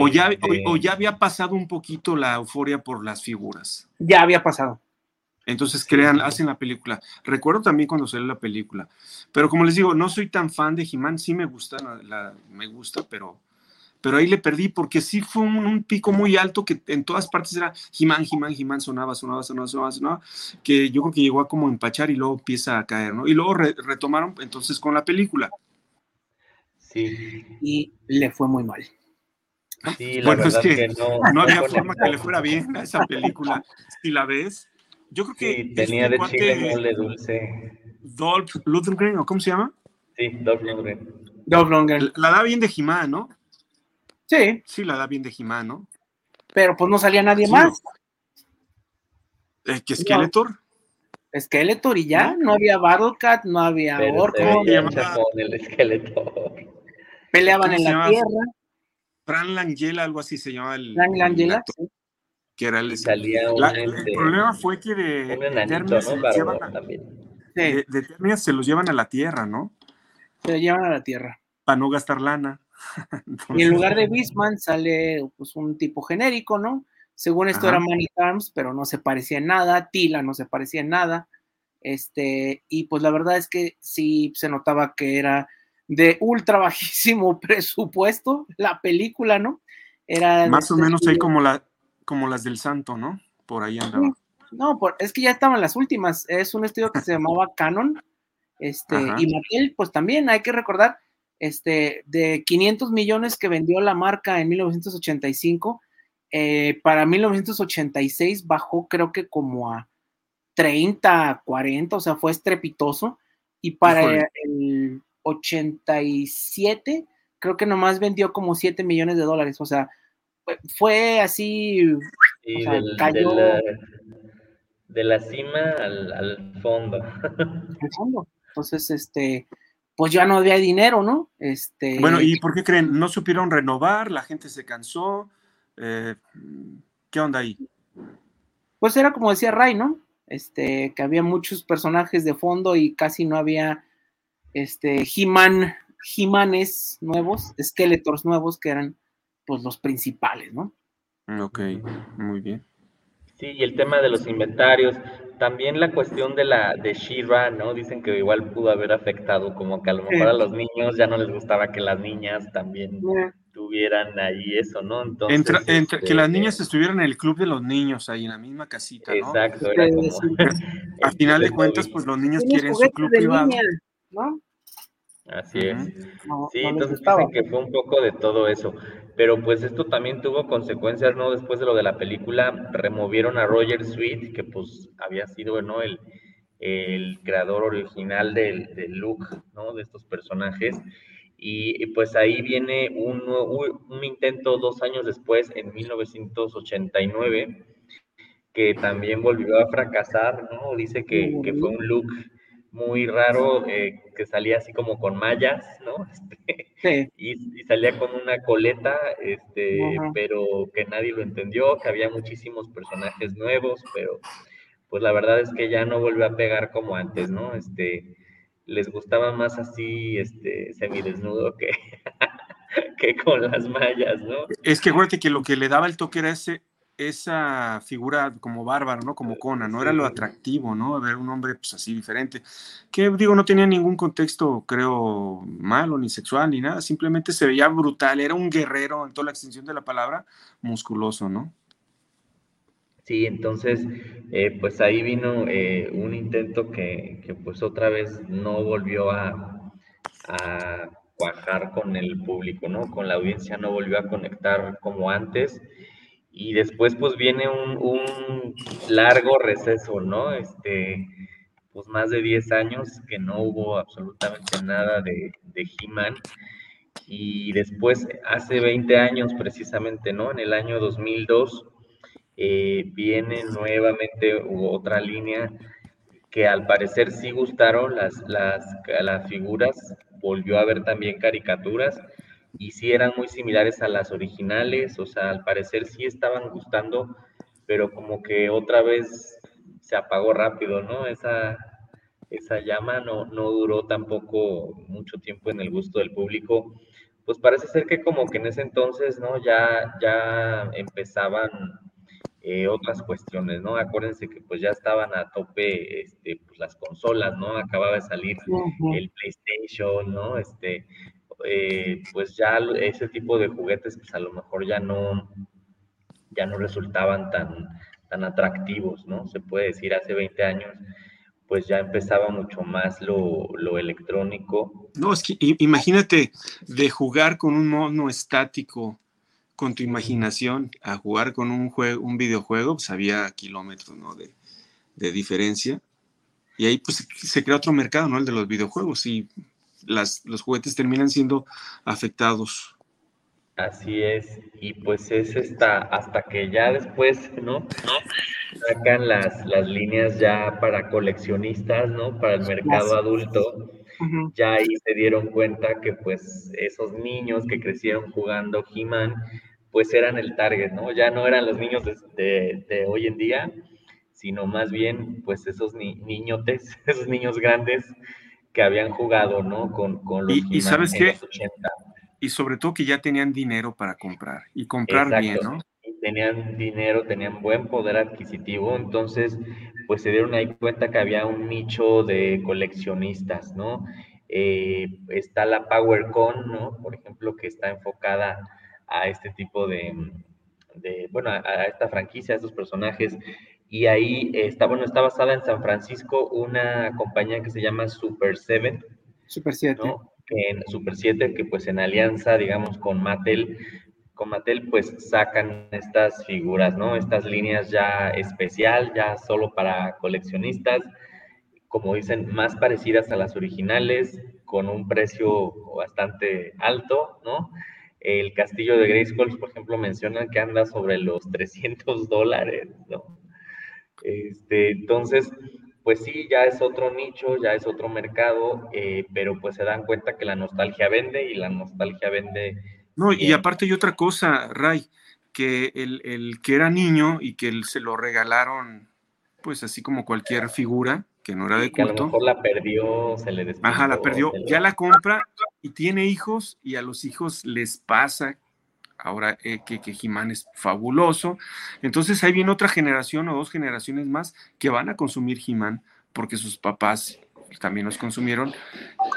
O ya, Este, o, o ya había pasado un poquito la euforia por las figuras. Ya había pasado. Entonces crean, hacen la película. Recuerdo también cuando salió la película. Pero como les digo, no soy tan fan de He-Man, sí me gusta, la, la- me gusta, pero, pero ahí le perdí porque sí fue un, un pico muy alto que en todas partes era He-Man, He-Man, He-Man, sonaba, sonaba, sonaba, sonaba, sonaba, que yo creo que llegó a como empachar y luego empieza a caer, ¿no? Y luego re- retomaron entonces con la película. Sí, Y le fue muy mal. sí, la Bueno, es que que, no, No había no forma que le fuera bien a esa película. Si la ves, yo creo que Sí, tenía de chile mole dulce. Dolph Lundgren, ¿o cómo se llama? Sí, Dolph Lundgren. Dolph Lundgren. La da bien de He-Man, ¿no? Sí, Sí, la da bien de He-Man, ¿no? pero pues no salía nadie Sí. más. Eh, que Skeletor. Skeletor y ya, no había Battlecat, no había Pero Orco, llamaba- el esqueleto. peleaban ¿cómo en la tierra. Fran Langella, algo así se llama el. Fran Langella, sí. Que era el. Salía el este, problema fue que de, enanito, se los llevan a, de, de se los llevan a la tierra, ¿no? Se los llevan a la tierra. Para no gastar lana. Y en lugar de Bisman sale pues, un tipo genérico, ¿no? Según esto era Money Arms, pero no se parecía en nada. Tila no se parecía en nada. Este, y pues la verdad es que sí se notaba que era de ultra *laughs* bajísimo presupuesto la película, ¿no? Era más o menos ahí como la como las del Santo, ¿no? Por ahí andaba. No, es que ya estaban las últimas. Es un estudio que se llamaba Canon. Este, y Mattel, pues también hay que recordar, este, de 500 millones que vendió la marca en 1985, eh, para 1986 bajó creo que como a 30, 40, o sea, fue estrepitoso. Y para el 87, creo que nomás vendió como 7 millones de dólares, o sea, fue así, cayó. De la, cima al, fondo. *laughs* Al fondo. Entonces, este, pues ya no había dinero, ¿no? Este. Bueno, ¿y por qué creen? ¿No supieron renovar? ¿La gente se cansó? Eh, ¿Qué onda ahí? Pues era como decía Ray, ¿no? Este, que había muchos personajes de fondo y casi no había este He-Man, He-Manes nuevos, Skeletors nuevos que eran pues los principales, ¿no? Ok, muy bien. Sí, y el tema de los inventarios, también la cuestión de la de Shira, ¿no? Dicen que igual pudo haber afectado, como que a lo mejor a los niños ya no les gustaba que las niñas también tuvieran ahí eso, ¿no? Entonces, entre, que las este, niñas estuvieran en el club de los niños, ahí en la misma casita, ¿no? Exacto, era como... a *laughs* final de cuentas, pues los niños quieren su club privado. ¿no? Así es. sí, entonces dicen que fue un poco de todo eso. Pero pues esto también tuvo consecuencias, ¿no? Después de lo de la película, removieron a Roger Sweet, que pues había sido, ¿no? El, el creador original del, del, look, ¿no? De estos personajes. Y, pues ahí viene un, un, intento dos años después, en 1989, que también volvió a fracasar, ¿no? Dice que, que fue un look muy raro eh, que salía así como con mallas, ¿no? *laughs* Este, y, salía con una coleta, este, pero que nadie lo entendió, que había muchísimos personajes nuevos, pero pues la verdad es que ya no volvió a pegar como antes, ¿no? Este, les gustaba más así, este, semidesnudo que, *laughs* que con las mallas, ¿no? Es que acuérdate que lo que le daba el toque era ese, esa figura como bárbaro, ¿no? Como Conan, ¿no? Era lo atractivo, ¿no? Ver un hombre pues así diferente, que digo, no tenía ningún contexto, creo, malo, ni sexual, ni nada, simplemente se veía brutal, era un guerrero en toda la extensión de la palabra, musculoso, ¿no? Sí, entonces, eh, pues ahí vino eh, un intento que, que, pues otra vez no volvió a, a cuajar con el público, ¿no? Con la audiencia no volvió a conectar como antes y después pues viene un, largo receso, ¿no? Este, pues más de 10 años que no hubo absolutamente nada de, de He-Man. Y después, hace 20 años precisamente, ¿no? En el año 2002, eh, viene nuevamente otra línea que al parecer sí gustaron las, las, las figuras, volvió a haber también caricaturas y sí eran muy similares a las originales, o sea, al parecer sí estaban gustando, pero como que otra vez se apagó rápido, ¿no? Esa, esa llama no, no duró tampoco mucho tiempo en el gusto del público. Pues parece ser que como que en ese entonces, ¿no? Ya, ya empezaban eh, otras cuestiones, ¿no? Acuérdense que pues ya estaban a tope este, pues, las consolas, ¿no? Acababa de salir el PlayStation, ¿no? Este, eh, pues ya ese tipo de juguetes pues a lo mejor ya no, ya no resultaban tan, tan atractivos, ¿no? Se puede decir hace 20 años pues ya empezaba mucho más lo, lo electrónico. No, es que imagínate de jugar con un mono estático con tu imaginación a jugar con un juego, un videojuego, pues había kilómetros ¿no? de, de diferencia. Y ahí pues se crea otro mercado, ¿no? El de los videojuegos. Y los juguetes terminan siendo afectados. Así es, y pues es esta, hasta que ya después, ¿no? Sacan las, las líneas ya para coleccionistas, ¿no? Para el mercado adulto. Ya ahí se dieron cuenta que pues esos niños que crecieron jugando He-Man, pues eran el target, ¿no? Ya no eran los niños de, de, hoy en día, sino más bien pues esos niñotes, *laughs* esos niños grandes que habían jugado, ¿no? Con, con los y, y sabes qué? Y sobre todo que ya tenían dinero para comprar y comprar bien, ¿no? tenían dinero, tenían buen poder adquisitivo, entonces pues se dieron ahí cuenta que había un nicho de coleccionistas, ¿no? Eh, está la PowerCon, ¿no? Por ejemplo, que está enfocada a este tipo de, de bueno, a, esta franquicia, a estos personajes, y ahí está, bueno, está basada en San Francisco una compañía que se llama Super 7. Super 7. ¿no? En Super 7, que pues en alianza, digamos, con Mattel, con Mattel pues sacan estas figuras, ¿no? Estas líneas ya especial, ya solo para coleccionistas, como dicen, más parecidas a las originales, con un precio bastante alto, ¿no? El castillo de Grayskull, por ejemplo, mencionan que anda sobre los 300 dólares, ¿no? Este, entonces, pues sí, ya es otro nicho, ya es otro mercado, eh, pero pues se dan cuenta que la nostalgia vende y la nostalgia vende no, y aparte hay otra cosa, Ray, que el, que era niño y que él se lo regalaron, pues así como cualquier figura que no era de culto. a lo mejor la perdió, se le despedió. Ajá, la perdió, ya la compra y tiene hijos y a los hijos les pasa ahora eh, que, que Jimán es fabuloso. Entonces ahí viene otra generación o dos generaciones más que van a consumir Jimán porque sus papás también los consumieron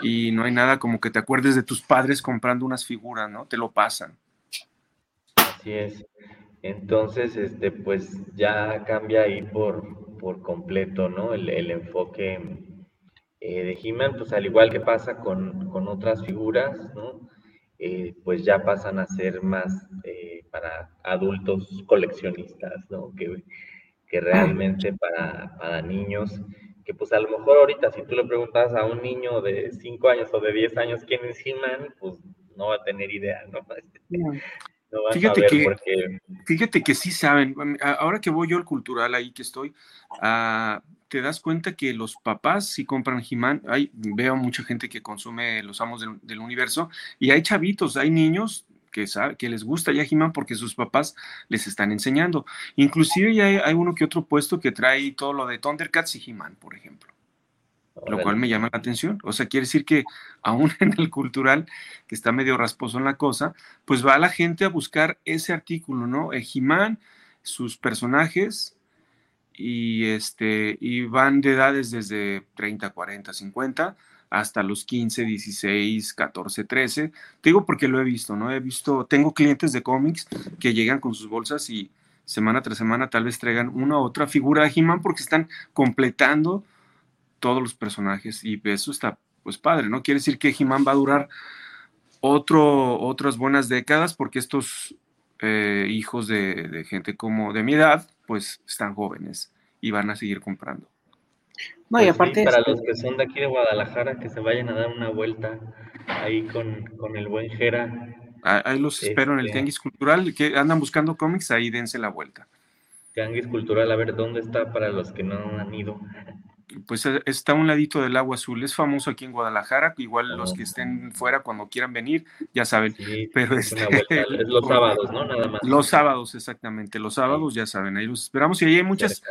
y no hay nada como que te acuerdes de tus padres comprando unas figuras, ¿no? Te lo pasan. Así es. Entonces, este, pues ya cambia ahí por, por completo, ¿no? El, enfoque eh, de He-Man, pues al igual que pasa con, otras figuras, ¿no? Eh, pues ya pasan a ser más eh, para adultos coleccionistas, ¿no? Que, que realmente para, para niños que pues a lo mejor ahorita si tú le preguntas a un niño de 5 años o de 10 años quién es He-Man, pues no va a tener idea, ¿no? *laughs* no va fíjate, a saber que, fíjate que sí saben, ahora que voy yo al cultural ahí que estoy, uh, te das cuenta que los papás si compran He-Man, veo mucha gente que consume los amos del, del universo y hay chavitos, hay niños que, sabe, que les gusta ya He-Man porque sus papás les están enseñando. Inclusive ya hay, uno que otro puesto que trae todo lo de Thundercats y He-Man, por ejemplo. Lo cual me llama la atención. O sea, quiere decir que aún *laughs* en el cultural, que está medio rasposo en la cosa, pues va la gente a buscar ese artículo, ¿no? El He-Man, sus personajes, y, este, y van de edades desde 30, 40, 50 hasta los 15, 16, 14, 13. Te digo porque lo he visto, ¿no? He visto, tengo clientes de cómics que llegan con sus bolsas y semana tras semana tal vez traigan una u otra figura de He-Man porque están completando todos los personajes y eso está pues padre, ¿no? Quiere decir que He-Man va a durar otro, otras buenas décadas porque estos eh, hijos de, de gente como de mi edad pues están jóvenes y van a seguir comprando. No, y pues aparte. para los que son de aquí de Guadalajara, que se vayan a dar una vuelta ahí con, con el buen Jera. Ahí los espero en el este Tianguis Cultural, que andan buscando cómics, ahí dense la vuelta. Tianguis Cultural, a ver dónde está para los que no han ido. Pues eh, está a un ladito del agua azul, es famoso aquí en Guadalajara, igual los que estén fuera cuando quieran venir, ya saben. pero es, este, es los *laughs* sábados, ¿no? Nada más. Los sábados, exactamente, los sábados ya saben, ahí los esperamos y ahí hay muchas,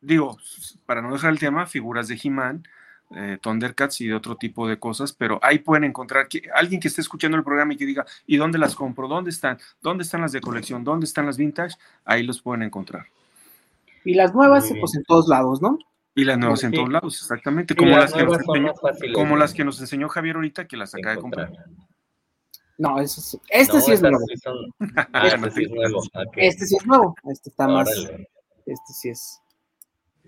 digo, para no dejar el tema, figuras de He-Man, eh, Thundercats y de otro tipo de cosas, pero ahí pueden encontrar que, alguien que esté escuchando el programa y que diga, ¿y dónde las compro? ¿Dónde están? ¿Dónde están las de colección? ¿Dónde están las vintage? Ahí los pueden encontrar. Y las nuevas, pues en todos lados, ¿no? Y las nuevas en todos lados, exactamente, como las, que nos enseñó, como las que nos enseñó Javier ahorita, que las acaba de comprar. No, eso este sí es nuevo. Ah, este, sí es nuevo. este sí es nuevo. Este está más. Este sí es.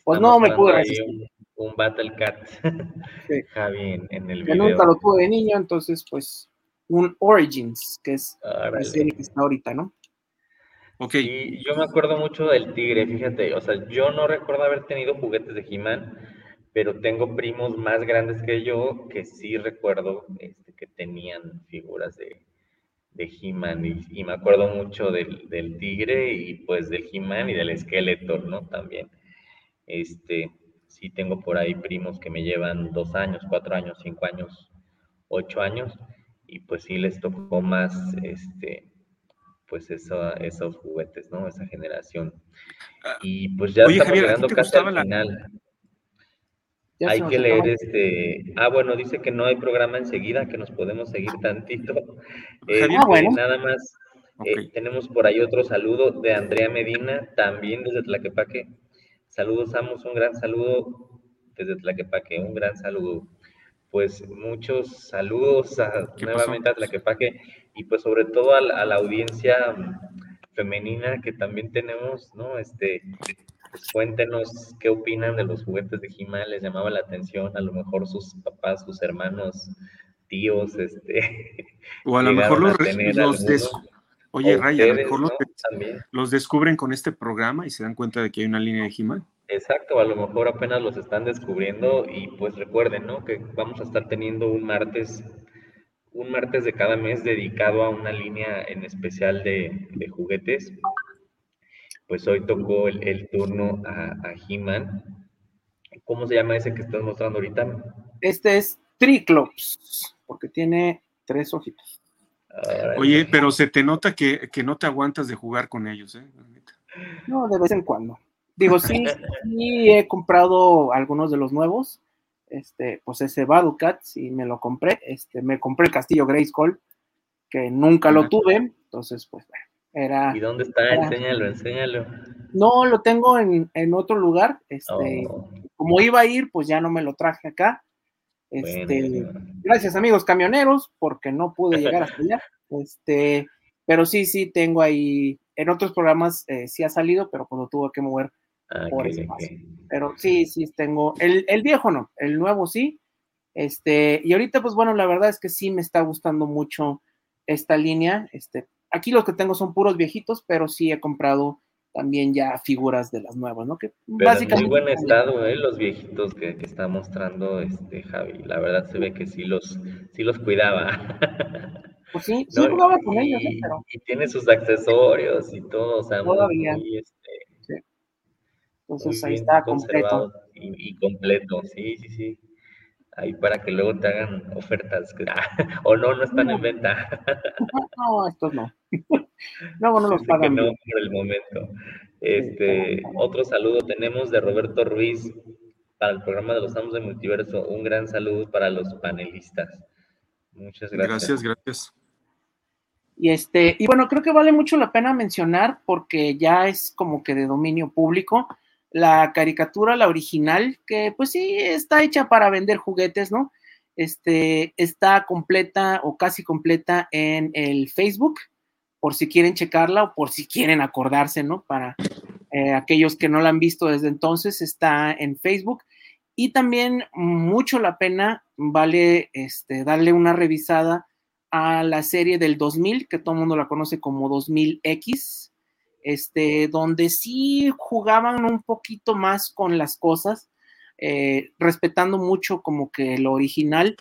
Pues no me pude resistir. Un, Battle Cat, *laughs* Javi, en, el video. nunca lo tuve de niño, entonces, pues, un Origins, que es la serie que está ahorita, ¿no? Ok. Y yo me acuerdo mucho del Tigre, fíjate, o sea, yo no recuerdo haber tenido juguetes de He-Man, pero tengo primos más grandes que yo que sí recuerdo este, que tenían figuras de, de He-Man y, me acuerdo mucho del, Tigre y pues del He-Man y del Skeletor, ¿no? También. Este, sí tengo por ahí primos que me llevan dos años, cuatro años, cinco años, ocho años, y pues sí les tocó más, este, pues esos juguetes, ¿no? Esa generación. Ah, y pues ya estamos llegando casi al final. hay que leer este. Ah, bueno, dice que no hay programa enseguida, que nos podemos seguir tantito. *laughs* Eh, ah, bueno. Nada más eh, tenemos por ahí otro saludo de Andrea Medina, también desde Tlaquepaque. Saludos, Amos, un gran saludo desde Tlaquepaque, un gran saludo. Pues muchos saludos nuevamente a Tlaquepaque y pues sobre todo a la, audiencia femenina que también tenemos, ¿no? Este, pues cuéntenos qué opinan de los juguetes de he les llamaba la atención, a lo mejor sus papás, sus hermanos, tíos, este. *laughs* O a lo mejor los, los, Oye, Raya, a lo mejor los, descubren con este programa y se dan cuenta de que hay una línea de he Exacto, a lo mejor apenas los están descubriendo y pues recuerden, ¿no? Que vamos a estar teniendo un martes, un martes de cada mes dedicado a una línea en especial de, juguetes. Pues hoy tocó el, turno a, a He-Man. ¿Cómo se llama ese que estás mostrando ahorita? Este es Triclops, porque tiene tres ojitos. Oye, pero se te nota que, no te aguantas de jugar con ellos, ¿eh? No, de vez en cuando. Digo, sí, sí he comprado algunos de los nuevos. Este, pues ese Battlecat, sí me lo compré. Este, me compré el Castillo Grayskull, que nunca lo tuve. Entonces, pues bueno, era. ¿Y dónde está? enséñalo, enséñalo. No, lo tengo en, otro lugar. Este, oh. como iba a ir, pues ya no me lo traje acá. Este, gracias amigos camioneros, porque no pude *laughs* llegar hasta allá. Este, pero sí, sí, tengo ahí, en otros programas eh, sí ha salido, pero cuando tuve que mover ah, por espacio. Pero sí, sí, tengo, el, el, viejo no, el nuevo sí. Este, y ahorita, pues bueno, la verdad es que sí me está gustando mucho esta línea. Este, aquí los que tengo son puros viejitos, pero sí he comprado también ya figuras de las nuevas, ¿no? Que básicamente... En muy buen estado, ¿eh? Los viejitos que, está mostrando este Javi. La verdad se ve que sí los, sí los cuidaba. *laughs* Pues sí, sí jugaba con ellos, ¿eh? Pero... Y tiene sus accesorios y todo, o sea, Todavía. muy, este. Entonces ahí está completo. Y, y, completo, sí, sí, sí. Ahí para que luego te hagan ofertas. *laughs* o no, no están en venta. *laughs* no, estos no. *laughs* Luego no los pagan. no, por el momento. Este, otro saludo tenemos de Roberto Ruiz para el programa de los Amos de Multiverso. Un gran saludo para los panelistas. Muchas gracias. Gracias, gracias. Y este, y bueno, creo que vale mucho la pena mencionar porque ya es como que de dominio público la caricatura, la original, que pues sí está hecha para vender juguetes, ¿no? Este está completa o casi completa en el Facebook por si quieren checarla o por si quieren acordarse, ¿no? Para eh, aquellos que no la han visto desde entonces, está en Facebook. Y también mucho la pena vale este, darle una revisada a la serie del 2000, que todo el mundo la conoce como 2000X, este, donde sí jugaban un poquito más con las cosas, eh, respetando mucho como que lo original,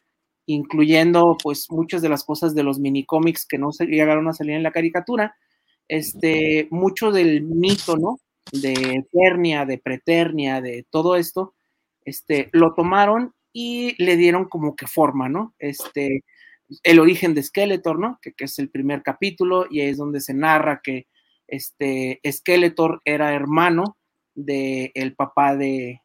incluyendo pues muchas de las cosas de los mini cómics que no se llegaron a salir en la caricatura, este, mucho del mito, ¿no? De Eternia, de Preternia, de todo esto, este, lo tomaron y le dieron como que forma, ¿no? Este, el origen de Skeletor, ¿no? Que, es el primer capítulo y es donde se narra que este Skeletor era hermano del el papá de,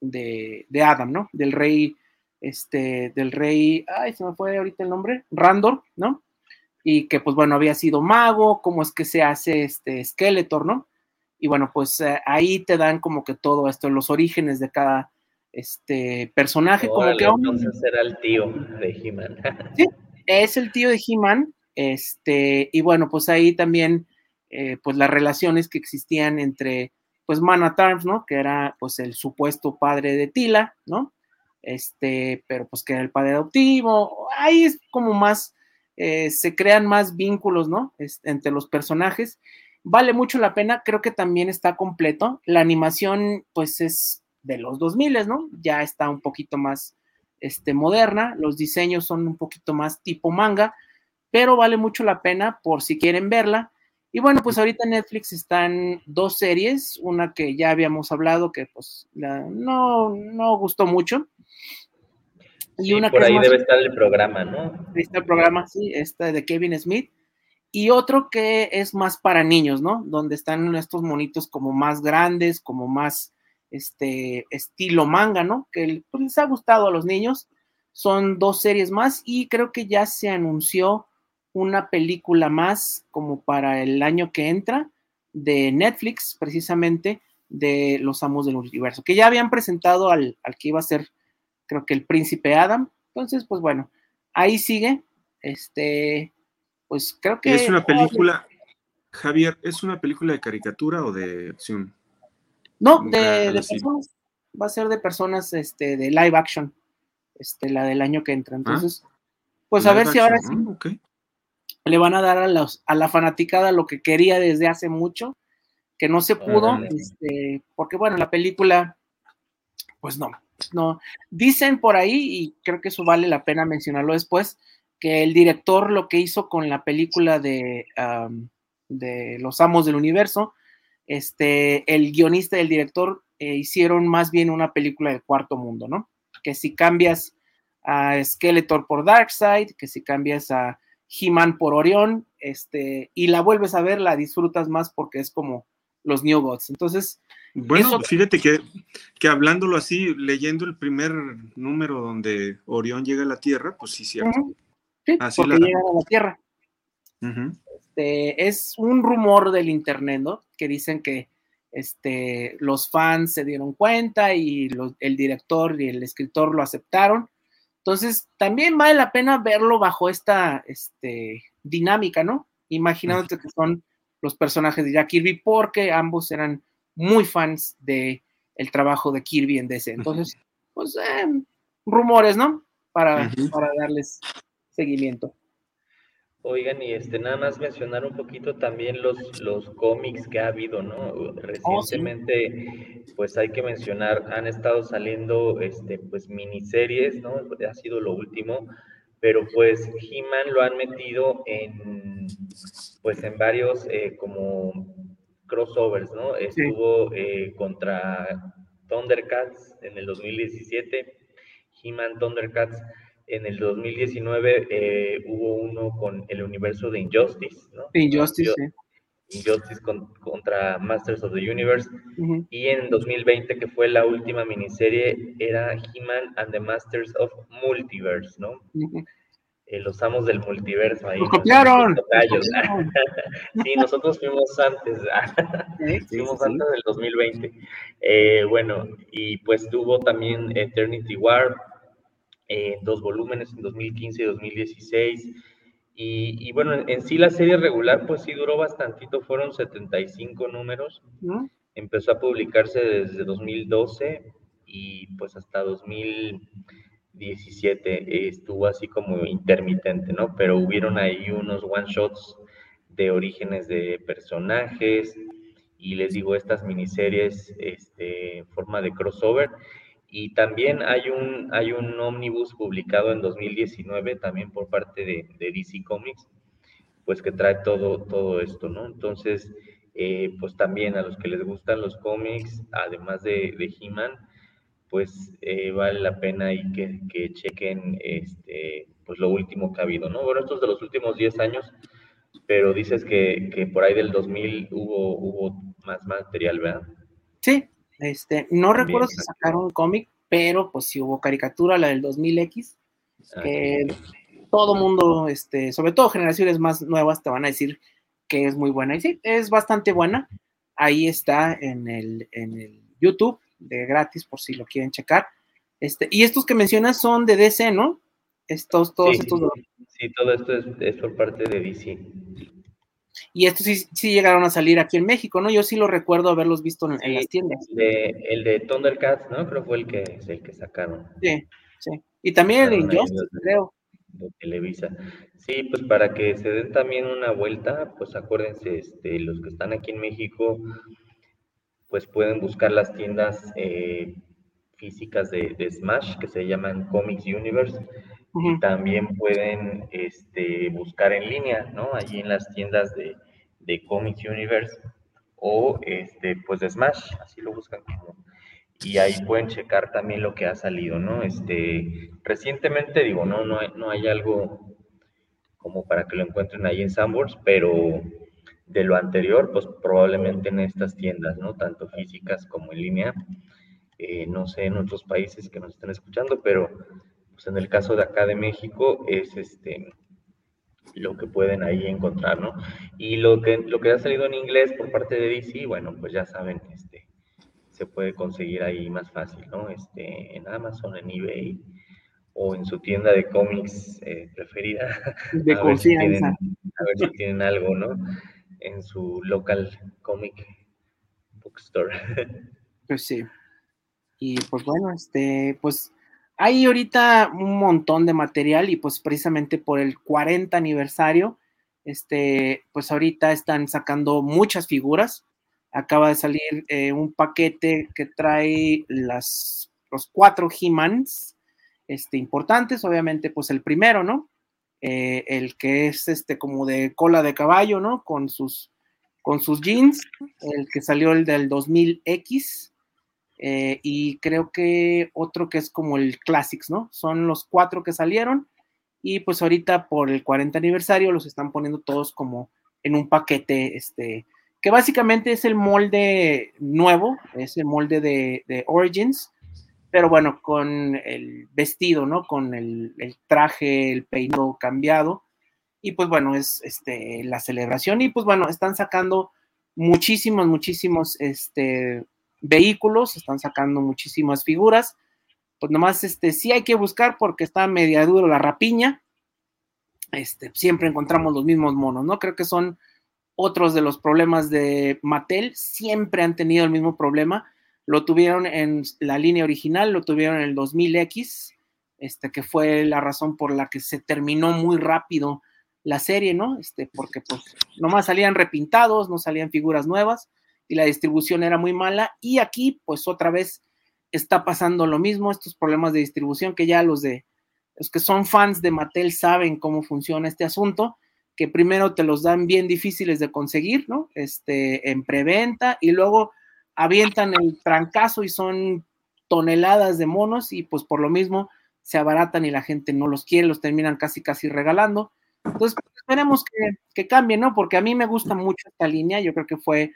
de, de, Adam, ¿no? Del rey este, del rey, ay, se me fue ahorita el nombre, Randor, ¿no? Y que pues bueno, había sido mago, cómo es que se hace este Skeletor, ¿no? Y bueno, pues eh, ahí te dan como que todo esto, los orígenes de cada este personaje, como que entonces era el tío de He-Man. sí, es el tío de He-Man, este, y bueno, pues ahí también, eh, pues las relaciones que existían entre, pues Mana Tarms, ¿no? Que era pues el supuesto padre de Tila, ¿no? este, pero pues que era el padre adoptivo, ahí es como más, eh, se crean más vínculos, ¿no? entre los personajes. Vale mucho la pena, creo que también está completo. La animación, pues es de los 2000, ¿no? Ya está un poquito más este, moderna, los diseños son un poquito más tipo manga, pero vale mucho la pena por si quieren verla. Y bueno, pues ahorita en Netflix están dos series, una que ya habíamos hablado que pues no, no gustó mucho. Y una por ahí debe estar el programa, ¿no? Ahí está el programa, sí, esta de Kevin Smith. Y otro que es más para niños, ¿no? Donde están estos monitos como más grandes, como más este estilo manga, ¿no? Que pues, les ha gustado a los niños. Son dos series más y creo que ya se anunció una película más como para el año que entra de Netflix, precisamente de Los Amos del Universo, que ya habían presentado al, al que iba a ser, creo que el príncipe Adam. Entonces, pues bueno, ahí sigue. Este, pues creo que. Es una película, Javier, ¿es una película de caricatura o de acción? No, de, personas. Va a ser de personas este, de live action. Este, la del año que entra. Ah, Entonces, pues a ver si ahora sí ah, le van a dar a, los, a la fanaticada lo que quería desde hace mucho, que no se pudo, este, porque bueno, la película, pues no, no. Dicen por ahí, y creo que eso vale la pena mencionarlo después, que el director lo que hizo con la película de, de Los Amos del Universo, este, el guionista y el director eh, hicieron más bien una película del cuarto mundo, ¿no? Que si cambias a Skeletor por Darkseid, que si cambias a He-Man por Orión, este, y la vuelves a ver, la disfrutas más porque es como los New Gods. Entonces. Bueno, fíjate que, que hablándolo así, leyendo el primer número donde Orión llega a la Tierra, pues sí, cierto. Sí, porque llega a la Tierra. este, es un rumor del internet, ¿no? Que dicen que este, los fans se dieron cuenta y el director y el escritor lo aceptaron entonces, también vale la pena verlo bajo esta este, dinámica, ¿no? Imaginándote que son los personajes de Jack Kirby, porque ambos eran muy fans de el trabajo de Kirby en DC. Entonces, pues, eh, rumores, ¿no? Para, para darles seguimiento. Oigan, y este, nada más mencionar un poquito también los, los cómics que ha habido, ¿no? Oh, Recientemente, pues hay que mencionar, han estado saliendo, este, pues miniseries, ¿no? Ha sido lo último, pero pues He-Man lo han metido en, pues en varios, eh, como crossovers, ¿no? Estuvo eh, contra Thundercats en el 2017, He-Man Thundercats en el 2019 eh, hubo uno con el universo de Injustice, ¿no? Injustice, sí. Injustice contra Masters of the Universe. Y en 2020, que fue la última miniserie, era He-Man and the Masters of Multiverse, ¿no? Eh, los amos del multiverso ahí. ¡Nos copiaron! *laughs* sí, nosotros fuimos antes, fuimos antes del 2020. Eh, bueno, y pues tuvo también Eternity War, en dos volúmenes en 2015 y 2016. Y, bueno, en, sí la serie regular pues sí duró bastantito, fueron 75 números. Empezó a publicarse desde 2012 y pues hasta 2017 estuvo así como intermitente, ¿no? Pero hubieron ahí unos one shots de orígenes de personajes y les digo estas miniseries este, en forma de crossover y también hay un, hay un ómnibus publicado en 2019 también por parte de, DC Comics, pues que trae todo, todo esto, ¿no? Entonces, eh, pues también a los que les gustan los cómics, además de, de He-Man, pues eh, vale la pena ahí que, que, chequen este, pues lo último que ha habido, ¿no? Bueno, estos de los últimos 10 años, pero dices que, que por ahí del 2000 hubo, hubo más material, ¿verdad? Sí, este, no recuerdo si sacaron un cómic, pero pues sí hubo caricatura, la del 2000X, ah, todo mundo, este, sobre todo generaciones más nuevas, te van a decir que es muy buena. Y sí, es bastante buena. Ahí está en el, en el YouTube, de gratis, por si lo quieren checar. Este, y estos que mencionas son de DC, ¿no? Estos, todos estos. Sí, todo esto es, es por parte de DC. Y estos sí, sí, llegaron a salir aquí en México, ¿no? Yo sí lo recuerdo haberlos visto en, las tiendas. el de Thundercats, ¿no? Creo fue el que, el que sacaron. Sí, sí. Y también el de Injustice, creo. De Televisa. Sí, pues para que se den también una vuelta, pues acuérdense, este, los que están aquí en México, pues pueden buscar las tiendas eh, físicas de, de, Smash, que se llaman Comics Universe y también pueden este, buscar en línea, ¿no? Allí en las tiendas de, de Comics Universe o este, pues de Smash, así lo buscan como. Y ahí pueden checar también lo que ha salido, ¿no? Este, recientemente, digo, no, no hay, no hay algo como para que lo encuentren ahí en Sanborns, pero de lo anterior, pues probablemente en estas tiendas, ¿no? Tanto físicas como en línea. Eh, no sé en otros países que nos estén escuchando, pero pues en el caso de acá de México es este lo que pueden ahí encontrar, ¿no? Y lo que, lo que ha salido en inglés por parte de DC, bueno, pues ya saben, este, se puede conseguir ahí más fácil, ¿no? Este, en Amazon, en eBay o en su tienda de cómics eh, preferida. De *laughs* a confianza. a ver si tienen algo, ¿no? En su local comic bookstore. *laughs* Pues sí. Y pues bueno, este, pues hay ahorita un montón de material y pues precisamente por el 40 aniversario, este, pues ahorita están sacando muchas figuras. Acaba de salir eh, un paquete que trae las, los cuatro He-Mans este, importantes, obviamente pues el primero, ¿no? Eh, el que es este como de cola de caballo, ¿no? Con sus, con sus jeans, el que salió el del 2000X, eh, y creo que otro que es como el Classics, ¿no? Son los cuatro que salieron y pues ahorita por el 40 aniversario los están poniendo todos como en un paquete, este, que básicamente es el molde nuevo, es el molde de, Origins, pero bueno, con el vestido, ¿no? Con el, el, traje, el peinado cambiado. Y pues bueno, es este, la celebración. Y pues bueno, están sacando muchísimos, muchísimos este, vehículos, están sacando muchísimas figuras. Pues nomás, este, sí hay que buscar porque está media duro la rapiña. Este, siempre encontramos los mismos monos, ¿no? Creo que son otros de los problemas de Mattel. Siempre han tenido el mismo problema. Lo tuvieron en la línea original, lo tuvieron en el 2000X, este, que fue la razón por la que se terminó muy rápido la serie, ¿no? Este, porque pues nomás salían repintados, no salían figuras nuevas y la distribución era muy mala. Y aquí, pues otra vez está pasando lo mismo, estos problemas de distribución que ya los de los que son fans de Mattel saben cómo funciona este asunto, que primero te los dan bien difíciles de conseguir, ¿no? Este, en preventa y luego avientan el trancazo y son toneladas de monos y pues por lo mismo se abaratan y la gente no los quiere, los terminan casi casi regalando. Entonces, pues, esperemos que, que cambie, ¿no? Porque a mí me gusta mucho esta línea, yo creo que fue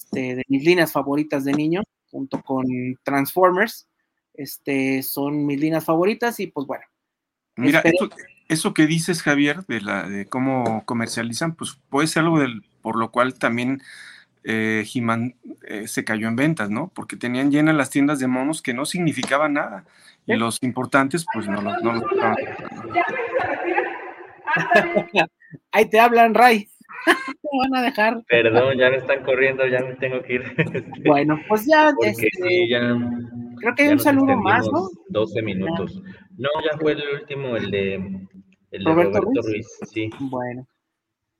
este, de mis líneas favoritas de niño, junto con Transformers. Este, son mis líneas favoritas y pues bueno. Mira, eso, que dices, Javier, de, la, de cómo comercializan, pues puede ser algo del, por lo cual también eh, He-Man eh, se cayó en ventas, ¿no? Porque tenían llenas las tiendas de monos que no significaban nada. Y los importantes, pues no los... No *laughs* Ahí te hablan, Ray. *laughs* van a dejar. Perdón, ya me están corriendo, ya me tengo que ir. *laughs* Bueno, pues ya. Este, sí, ya. Creo que hay un saludo más, ¿no? 12 minutos. No, ya fue el último, el de, el de Roberto, Ruiz? Sí. Bueno.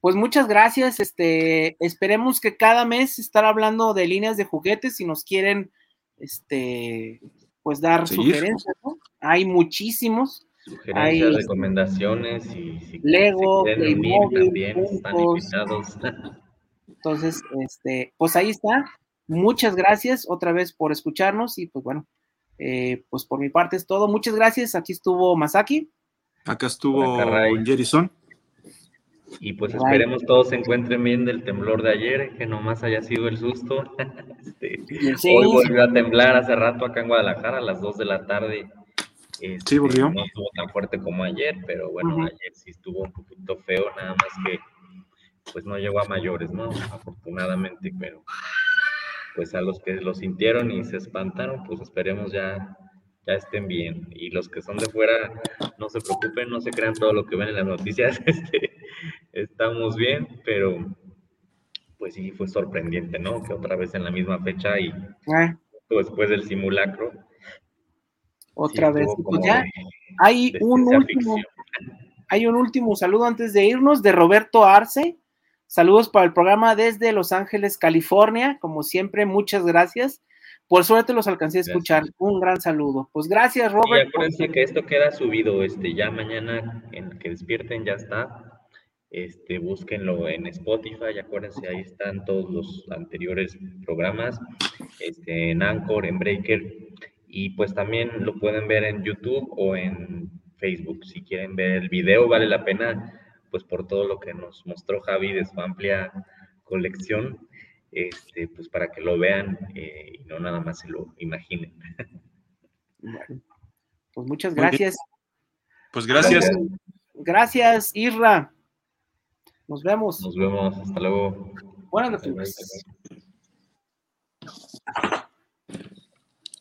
Pues muchas gracias. Este, esperemos que cada mes estar hablando de líneas de juguetes si nos quieren, este, pues dar sugerencias, ¿no? Hay muchísimos. Sugerencias, recomendaciones y si Lego, también están invitados. Entonces, este, pues ahí está. Muchas gracias otra vez por escucharnos y pues bueno, eh, pues por mi parte es todo. Muchas gracias. Aquí estuvo Masaki. Acá estuvo Jerison. Y pues esperemos todos se encuentren bien del temblor de ayer, que nomás haya sido el susto. *laughs* Este, hoy volvió a temblar hace rato acá en Guadalajara a las 2 de la tarde este, no estuvo tan fuerte como ayer, pero bueno, ayer sí estuvo un poquito feo, nada más que pues no llegó a mayores, ¿no? Afortunadamente, pero pues a los que lo sintieron y se espantaron, pues esperemos ya, ya estén bien. Y los que son de fuera, no se preocupen, no se crean todo lo que ven en las noticias, *laughs* este, estamos bien, pero pues sí fue sorprendente, ¿no? Que otra vez en la misma fecha y ah. después del simulacro, otra vez. Pues ya hay un último, hay un último saludo antes de irnos de Roberto Arce. Saludos para el programa desde Los Ángeles, California. Como siempre, muchas gracias. Por suerte los alcancé a escuchar. Un gran saludo. Pues gracias, Robert. Y acuérdense que esto queda subido, este, ya mañana en que despierten ya está. este, búsquenlo en Spotify, acuérdense, ahí están todos los anteriores programas, este, en Anchor, en Breaker, y pues también lo pueden ver en YouTube o en Facebook. Si quieren ver el video, vale la pena, pues por todo lo que nos mostró Javi de su amplia colección, este, pues para que lo vean eh, y no nada más se lo imaginen. pues muchas gracias. Pues gracias. Gracias, Irra. Nos vemos. Nos vemos. Hasta luego. Buenas noches.